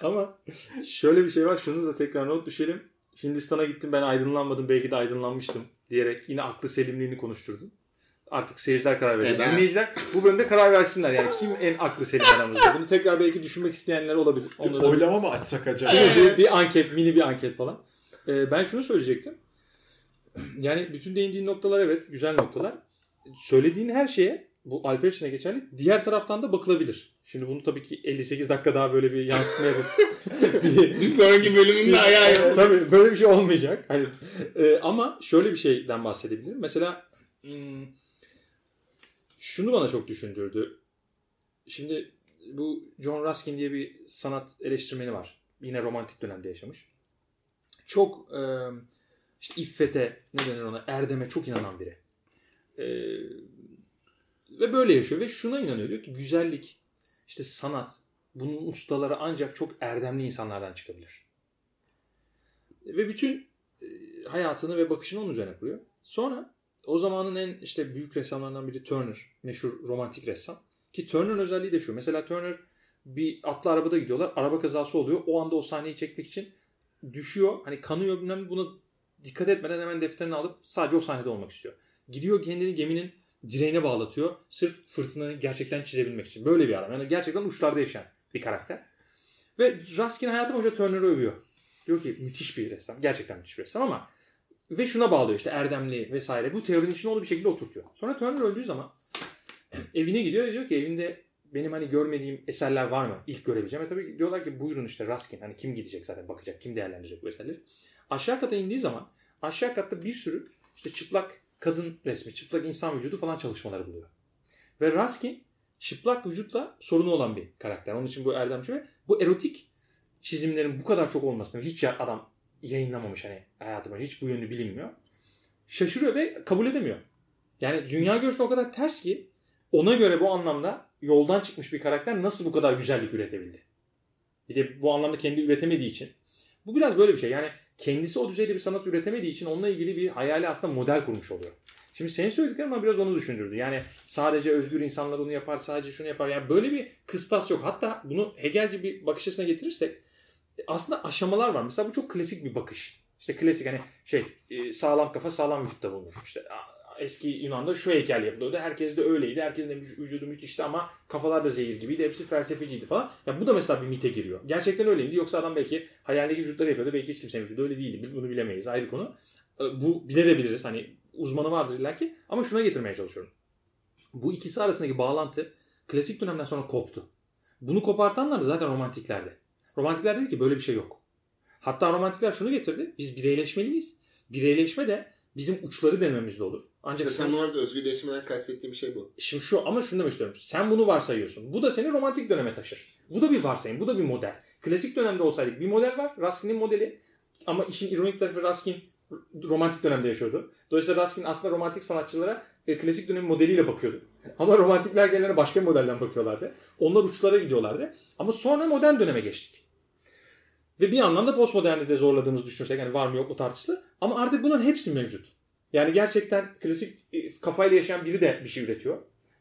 Ama şöyle bir şey var. Şunu da tekrar not düşelim. Hindistan'a gittim ben aydınlanmadım belki de aydınlanmıştım diyerek yine aklı selimliğini konuşturdun. Artık seyirciler karar verecek. Ben- Dinleyiciler bu bölümde karar versinler. Yani kim en aklı selim aramızda. Bunu tekrar belki düşünmek isteyenler olabilir. Onlara da- Oylama mı açsak acaba? Mi? bir, bir anket, mini bir anket falan. Ee, ben şunu söyleyecektim. Yani bütün değindiğin noktalar evet güzel noktalar. Söylediğin her şeye bu Alper için de geçerli. Diğer taraftan da bakılabilir. Şimdi bunu tabii ki 58 dakika daha böyle bir yansıtma yapıp bir, Bir sonraki bölümün de ayağı yok. Tabii böyle bir şey olmayacak. Hani, e, ama şöyle bir şeyden bahsedebilirim. Mesela hmm, şunu bana çok düşündürdü. Şimdi bu John Ruskin diye bir sanat eleştirmeni var. Yine romantik dönemde yaşamış. Çok e, işte iffete, ne denir ona, erdeme çok inanan biri. E, ve böyle yaşıyor ve şuna inanıyor diyor ki güzellik, işte sanat, bunun ustaları ancak çok erdemli insanlardan çıkabilir. Ve bütün e, hayatını ve bakışını onun üzerine kuruyor. Sonra o zamanın en işte büyük ressamlarından biri Turner. Meşhur romantik ressam. Ki Turner'ın özelliği de şu. Mesela Turner bir atlı arabada gidiyorlar. Araba kazası oluyor. O anda o sahneyi çekmek için düşüyor. Hani kanıyor bilmem buna dikkat etmeden hemen defterini alıp sadece o sahnede olmak istiyor. Gidiyor kendini geminin direğine bağlatıyor. Sırf fırtınayı gerçekten çizebilmek için. Böyle bir adam. Yani gerçekten uçlarda yaşayan bir karakter. Ve Raskin hayatı boyunca Turner'ı övüyor. Diyor ki müthiş bir ressam. Gerçekten müthiş bir ressam ama ve şuna bağlıyor işte erdemli vesaire. Bu teorinin içine onu bir şekilde oturtuyor. Sonra Turner öldüğü zaman evine gidiyor diyor ki evinde benim hani görmediğim eserler var mı? İlk görebileceğim. E tabii diyorlar ki buyurun işte Raskin. Hani kim gidecek zaten bakacak, kim değerlendirecek bu eserleri. Aşağı kata indiği zaman aşağı katta bir sürü işte çıplak kadın resmi, çıplak insan vücudu falan çalışmaları buluyor. Ve Raskin çıplak vücutla sorunu olan bir karakter. Onun için bu erdemci ve bu erotik çizimlerin bu kadar çok olmasını hiç adam yayınlamamış hani hayatı hiç bu yönü bilinmiyor. Şaşırıyor ve kabul edemiyor. Yani dünya görüşü o kadar ters ki ona göre bu anlamda yoldan çıkmış bir karakter nasıl bu kadar güzellik üretebildi? Bir de bu anlamda kendi üretemediği için. Bu biraz böyle bir şey. Yani kendisi o düzeyde bir sanat üretemediği için onunla ilgili bir hayali aslında model kurmuş oluyor. Şimdi senin söylediklerin ama biraz onu düşündürdü. Yani sadece özgür insanlar onu yapar, sadece şunu yapar. Yani böyle bir kıstas yok. Hatta bunu Hegelci bir bakış açısına getirirsek aslında aşamalar var. Mesela bu çok klasik bir bakış. İşte klasik hani şey e, sağlam kafa sağlam vücutta bulunur. İşte eski Yunan'da şu heykel yapılıyordu. Herkes de öyleydi. Herkesin de vücudu müthişti ama kafalar da zehir gibiydi. Hepsi felsefeciydi falan. Ya bu da mesela bir mite giriyor. Gerçekten öyleydi. Yoksa adam belki hayalindeki vücutları yapıyordu. Belki hiç kimsenin vücudu öyle değildi. Bunu bilemeyiz. Ayrı konu. E, bu bilebiliriz. Hani uzmanı vardır illaki. Ama şuna getirmeye çalışıyorum. Bu ikisi arasındaki bağlantı klasik dönemden sonra koptu. Bunu kopartanlar da zaten romantiklerdi. Romantikler dedi ki böyle bir şey yok. Hatta romantikler şunu getirdi. Biz bireyleşmeliyiz. Bireyleşme de bizim uçları denememizde olur. Ancak işte sen, sen orada özgürleşmeden kastettiğim şey bu. Şimdi şu ama şunu demek istiyorum. Sen bunu varsayıyorsun. Bu da seni romantik döneme taşır. Bu da bir varsayım. Bu da bir model. Klasik dönemde olsaydık bir model var. Raskin'in modeli. Ama işin ironik tarafı Raskin romantik dönemde yaşıyordu. Dolayısıyla Raskin aslında romantik sanatçılara e, klasik dönem modeliyle bakıyordu. Ama romantikler genelde başka bir modelden bakıyorlardı. Onlar uçlara gidiyorlardı. Ama sonra modern döneme geçtik. Ve bir anlamda postmodernite zorladığımızı düşünürsek yani var mı yok mu tartışılır. Ama artık bunların hepsi mevcut. Yani gerçekten klasik e, kafayla yaşayan biri de bir şey üretiyor.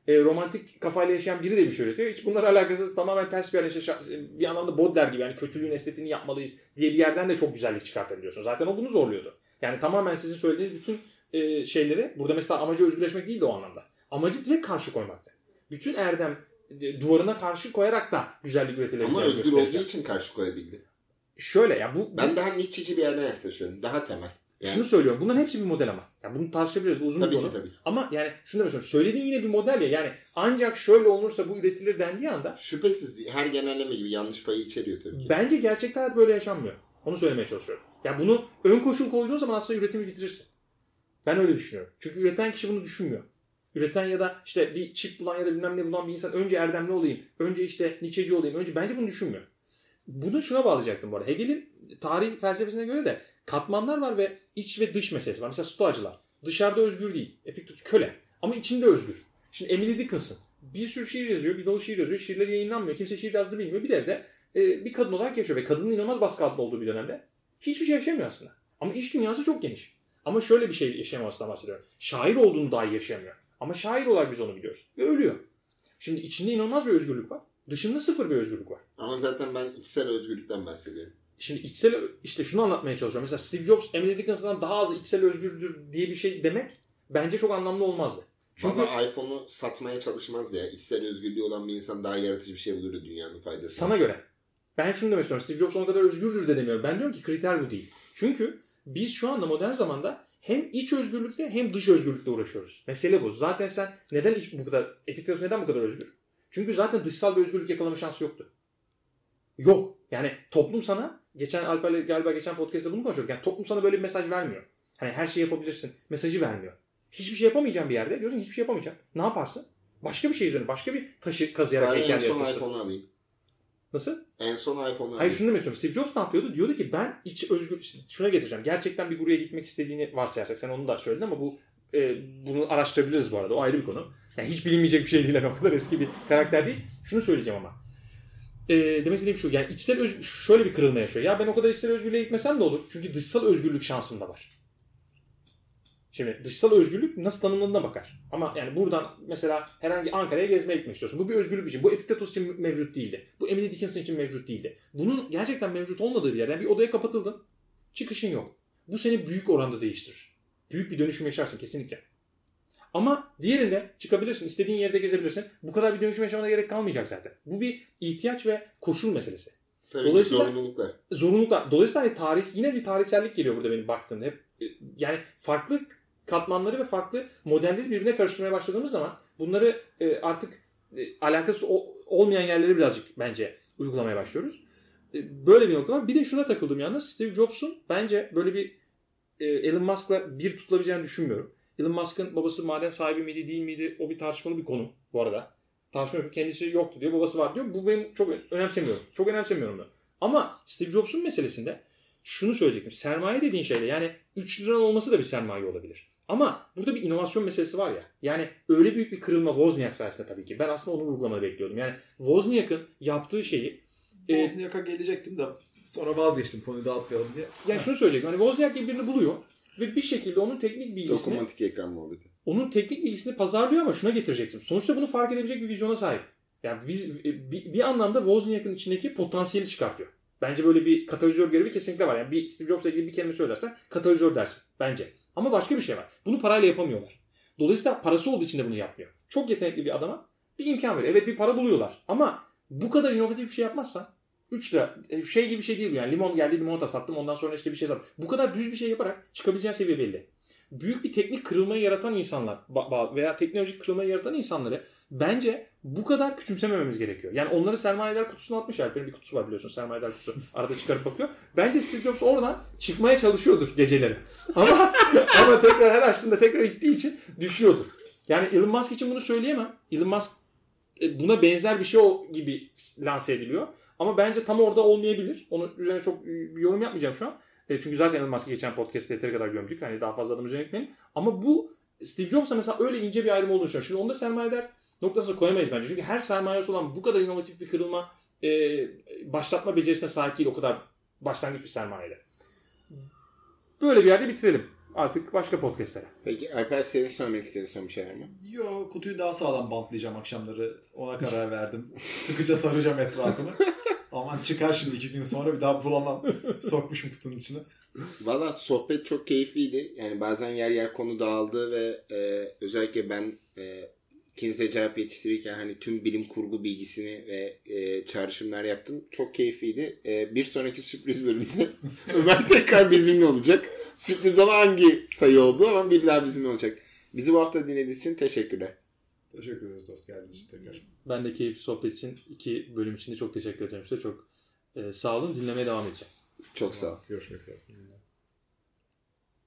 E, romantik kafayla yaşayan biri de bir şey üretiyor. Hiç bunlar alakasız tamamen ters bir yerleşe bir anlamda Baudelaire gibi yani kötülüğün estetiğini yapmalıyız diye bir yerden de çok güzellik çıkartabiliyorsun. Zaten o bunu zorluyordu. Yani tamamen sizin söylediğiniz bütün e, şeyleri burada mesela amacı özgürleşmek değil de o anlamda. Amacı direkt karşı koymakta. Bütün erdem e, duvarına karşı koyarak da güzellik üretilebilir. Ama özgür olduğu için karşı koyabildi. Şöyle ya bu... Ben daha Nietzsche'ci bir yerden yaklaşıyorum. Daha temel. Yani... Şunu söylüyorum. Bunların hepsi bir model ama. Ya bunu tartışabiliriz. Bu uzun tabii bir konu. Ki, tabii. Ama yani şunu demek istiyorum. Söylediğin yine bir model ya. Yani ancak şöyle olursa bu üretilir dendiği anda. Şüphesiz her genelleme gibi yanlış payı içeriyor tabii ki. Bence gerçekte hayat böyle yaşanmıyor. Onu söylemeye çalışıyorum. Ya bunu ön koşul koyduğun zaman aslında üretimi bitirirsin. Ben öyle düşünüyorum. Çünkü üreten kişi bunu düşünmüyor. Üreten ya da işte bir çip bulan ya da bilmem ne bulan bir insan önce erdemli olayım. Önce işte Nietzsche'ci olayım. Önce bence bunu düşünmüyor. Bunu şuna bağlayacaktım bu arada. Hegel'in tarih felsefesine göre de katmanlar var ve iç ve dış meselesi var. Mesela stoacılar. Dışarıda özgür değil. Epiktet köle. Ama içinde özgür. Şimdi Emily Dickinson bir sürü şiir yazıyor. Bir dolu şiir yazıyor. Şiirleri yayınlanmıyor. Kimse şiir yazdı bilmiyor. Bir evde e, bir kadın olarak yaşıyor. Ve kadının inanılmaz baskı altında olduğu bir dönemde. Hiçbir şey yaşamıyor aslında. Ama iç dünyası çok geniş. Ama şöyle bir şey yaşayamasından bahsediyorum. Şair olduğunu dahi yaşayamıyor. Ama şair olarak biz onu biliyoruz. Ve ölüyor. Şimdi içinde inanılmaz bir özgürlük var. Dışında sıfır bir özgürlük var. Ama zaten ben içsel özgürlükten bahsediyorum. Şimdi içsel işte şunu anlatmaya çalışıyorum. Mesela Steve Jobs Emily Dickinson'dan daha az içsel özgürdür diye bir şey demek bence çok anlamlı olmazdı. Çünkü Baba iPhone'u satmaya çalışmaz ya. İçsel özgürlüğü olan bir insan daha yaratıcı bir şey bulur dünyanın faydası. Sana göre. Ben şunu demek istiyorum. Steve Jobs o kadar özgürdür de demiyorum. Ben diyorum ki kriter bu değil. Çünkü biz şu anda modern zamanda hem iç özgürlükle hem dış özgürlükle uğraşıyoruz. Mesele bu. Zaten sen neden bu kadar Epiktetos neden bu kadar özgür? Çünkü zaten dışsal bir özgürlük yakalama şansı yoktu. Yok. Yani toplum sana geçen Alper'le galiba geçen podcast'ta bunu konuşuyorduk. Yani toplum sana böyle bir mesaj vermiyor. Hani her şeyi yapabilirsin. Mesajı vermiyor. Hiçbir şey yapamayacağım bir yerde. Diyorsun hiçbir şey yapamayacağım. Ne yaparsın? Başka bir şey üzerine. Başka bir taşı kazıyarak ben heykel en son iPhone'u alayım. Nasıl? En son iPhone'u alayım. Hayır şunu demek istiyorum. Steve Jobs ne yapıyordu? Diyordu ki ben iç özgür... Şuna getireceğim. Gerçekten bir buraya gitmek istediğini varsayarsak. Sen onu da söyledin ama bu e, bunu araştırabiliriz bu arada. O ayrı bir konu. Yani hiç bilinmeyecek bir şey değil. Yani o kadar eski bir karakter değil. Şunu söyleyeceğim ama. E, demek istediğim şu. Yani içsel öz- şöyle bir kırılma yaşıyor. Ya ben o kadar içsel özgürlüğe gitmesem de olur. Çünkü dışsal özgürlük şansım da var. Şimdi dışsal özgürlük nasıl tanımlandığına bakar. Ama yani buradan mesela herhangi Ankara'ya gezmeye gitmek istiyorsun. Bu bir özgürlük için. Bu Epiktetos için mevcut değildi. Bu Emily Dickinson için mevcut değildi. Bunun gerçekten mevcut olmadığı bir yerden bir odaya kapatıldın. Çıkışın yok. Bu seni büyük oranda değiştirir. Büyük bir dönüşüm yaşarsın kesinlikle. Ama diğerinde çıkabilirsin, istediğin yerde gezebilirsin. Bu kadar bir dönüşüm yaşamana gerek kalmayacak zaten. Bu bir ihtiyaç ve koşul meselesi. Tabii Dolayısıyla- zorunluluklar. Zorunluluklar. Dolayısıyla hani tarih, yine bir tarihsellik geliyor burada benim baktığımda. Hep, e, yani farklı katmanları ve farklı modelleri birbirine karıştırmaya başladığımız zaman bunları e, artık e, alakası olmayan yerlere birazcık bence uygulamaya başlıyoruz. Böyle bir nokta var. Bir de şuna takıldım yalnız. Steve Jobs'un bence böyle bir Elon Musk'la bir tutulabileceğini düşünmüyorum. Elon Musk'ın babası maden sahibi miydi değil miydi o bir tartışmalı bir konu bu arada. Tartışma yok. Kendisi yoktu diyor. Babası var diyor. Bu benim çok önemsemiyorum. Çok önemsemiyorum ben. Ama Steve Jobs'un meselesinde şunu söyleyecektim. Sermaye dediğin şeyde yani 3 liranın olması da bir sermaye olabilir. Ama burada bir inovasyon meselesi var ya. Yani öyle büyük bir kırılma Wozniak sayesinde tabii ki. Ben aslında onu vurgulamanı bekliyordum. Yani Wozniak'ın yaptığı şeyi e, Bozniak'a gelecektim de sonra vazgeçtim konuyu dağıtmayalım diye. yani şunu söyleyecektim. Hani Wozniak gibi birini buluyor ve bir şekilde onun teknik bilgisini Dokunmatik ekran muhabbeti. onun teknik bilgisini pazarlıyor ama şuna getirecektim. Sonuçta bunu fark edebilecek bir vizyona sahip. Yani viz- bir, bir anlamda Wozniak'ın içindeki potansiyeli çıkartıyor. Bence böyle bir katalizör görevi kesinlikle var. Yani bir Steve Jobs'la ilgili bir kelime söylersen katalizör dersin bence. Ama başka bir şey var. Bunu parayla yapamıyorlar. Dolayısıyla parası olduğu için de bunu yapmıyor. Çok yetenekli bir adama bir imkan veriyor. Evet bir para buluyorlar. Ama bu kadar inovatif bir şey yapmazsan 3 lira e, şey gibi bir şey değil bu yani. Limon geldi limonata sattım ondan sonra işte bir şey sattım. Bu kadar düz bir şey yaparak çıkabileceğin seviye belli büyük bir teknik kırılmayı yaratan insanlar veya teknolojik kırılmayı yaratan insanları bence bu kadar küçümsemememiz gerekiyor. Yani onları sermayeler kutusuna atmış. Alper'in bir kutusu var biliyorsun sermayeler kutusu. Arada çıkarıp bakıyor. Bence Steve Jobs oradan çıkmaya çalışıyordur geceleri. Ama ama tekrar her açtığında tekrar gittiği için düşüyordur. Yani Elon Musk için bunu söyleyemem. Elon Musk e, buna benzer bir şey o- gibi lanse ediliyor. Ama bence tam orada olmayabilir. Onun üzerine çok e, bir yorum yapmayacağım şu an. E, çünkü zaten Elon Musk'ı geçen podcast'te yeteri kadar gömdük. Hani daha fazla adam üzerine gitmeyelim. Ama bu Steve Jobs'a mesela öyle ince bir ayrım olduğunu düşünüyorum. Şimdi onda sermayeler noktasına koyamayız bence. Çünkü her sermayesi olan bu kadar inovatif bir kırılma e, başlatma becerisine sahip değil o kadar başlangıç bir sermayede. Böyle bir yerde bitirelim. Artık başka podcastlere. Peki Alper senin söylemek istediğin son bir şey var mı? Yo kutuyu daha sağlam bantlayacağım akşamları. Ona karar verdim. Sıkıca saracağım etrafını. Aman çıkar şimdi iki gün sonra bir daha bulamam. Sokmuşum kutunun içine. Valla sohbet çok keyifliydi. Yani bazen yer yer konu dağıldı ve e, özellikle ben e, ikinize cevap yetiştirirken hani tüm bilim kurgu bilgisini ve e, çağrışımlar yaptım. Çok keyifliydi. E, bir sonraki sürpriz bölümde Ömer tekrar bizimle olacak. Sürpriz ama hangi sayı oldu ama bir daha bizimle olacak. Bizi bu hafta dinlediğiniz için teşekkürler. Teşekkür ederiz dost geldiğiniz için tekrar. Ben de keyifli sohbet için iki bölüm için de çok teşekkür ederim size. Çok e, sağ olun. Dinlemeye devam edeceğim. Çok sağ ol. Görüşmek üzere.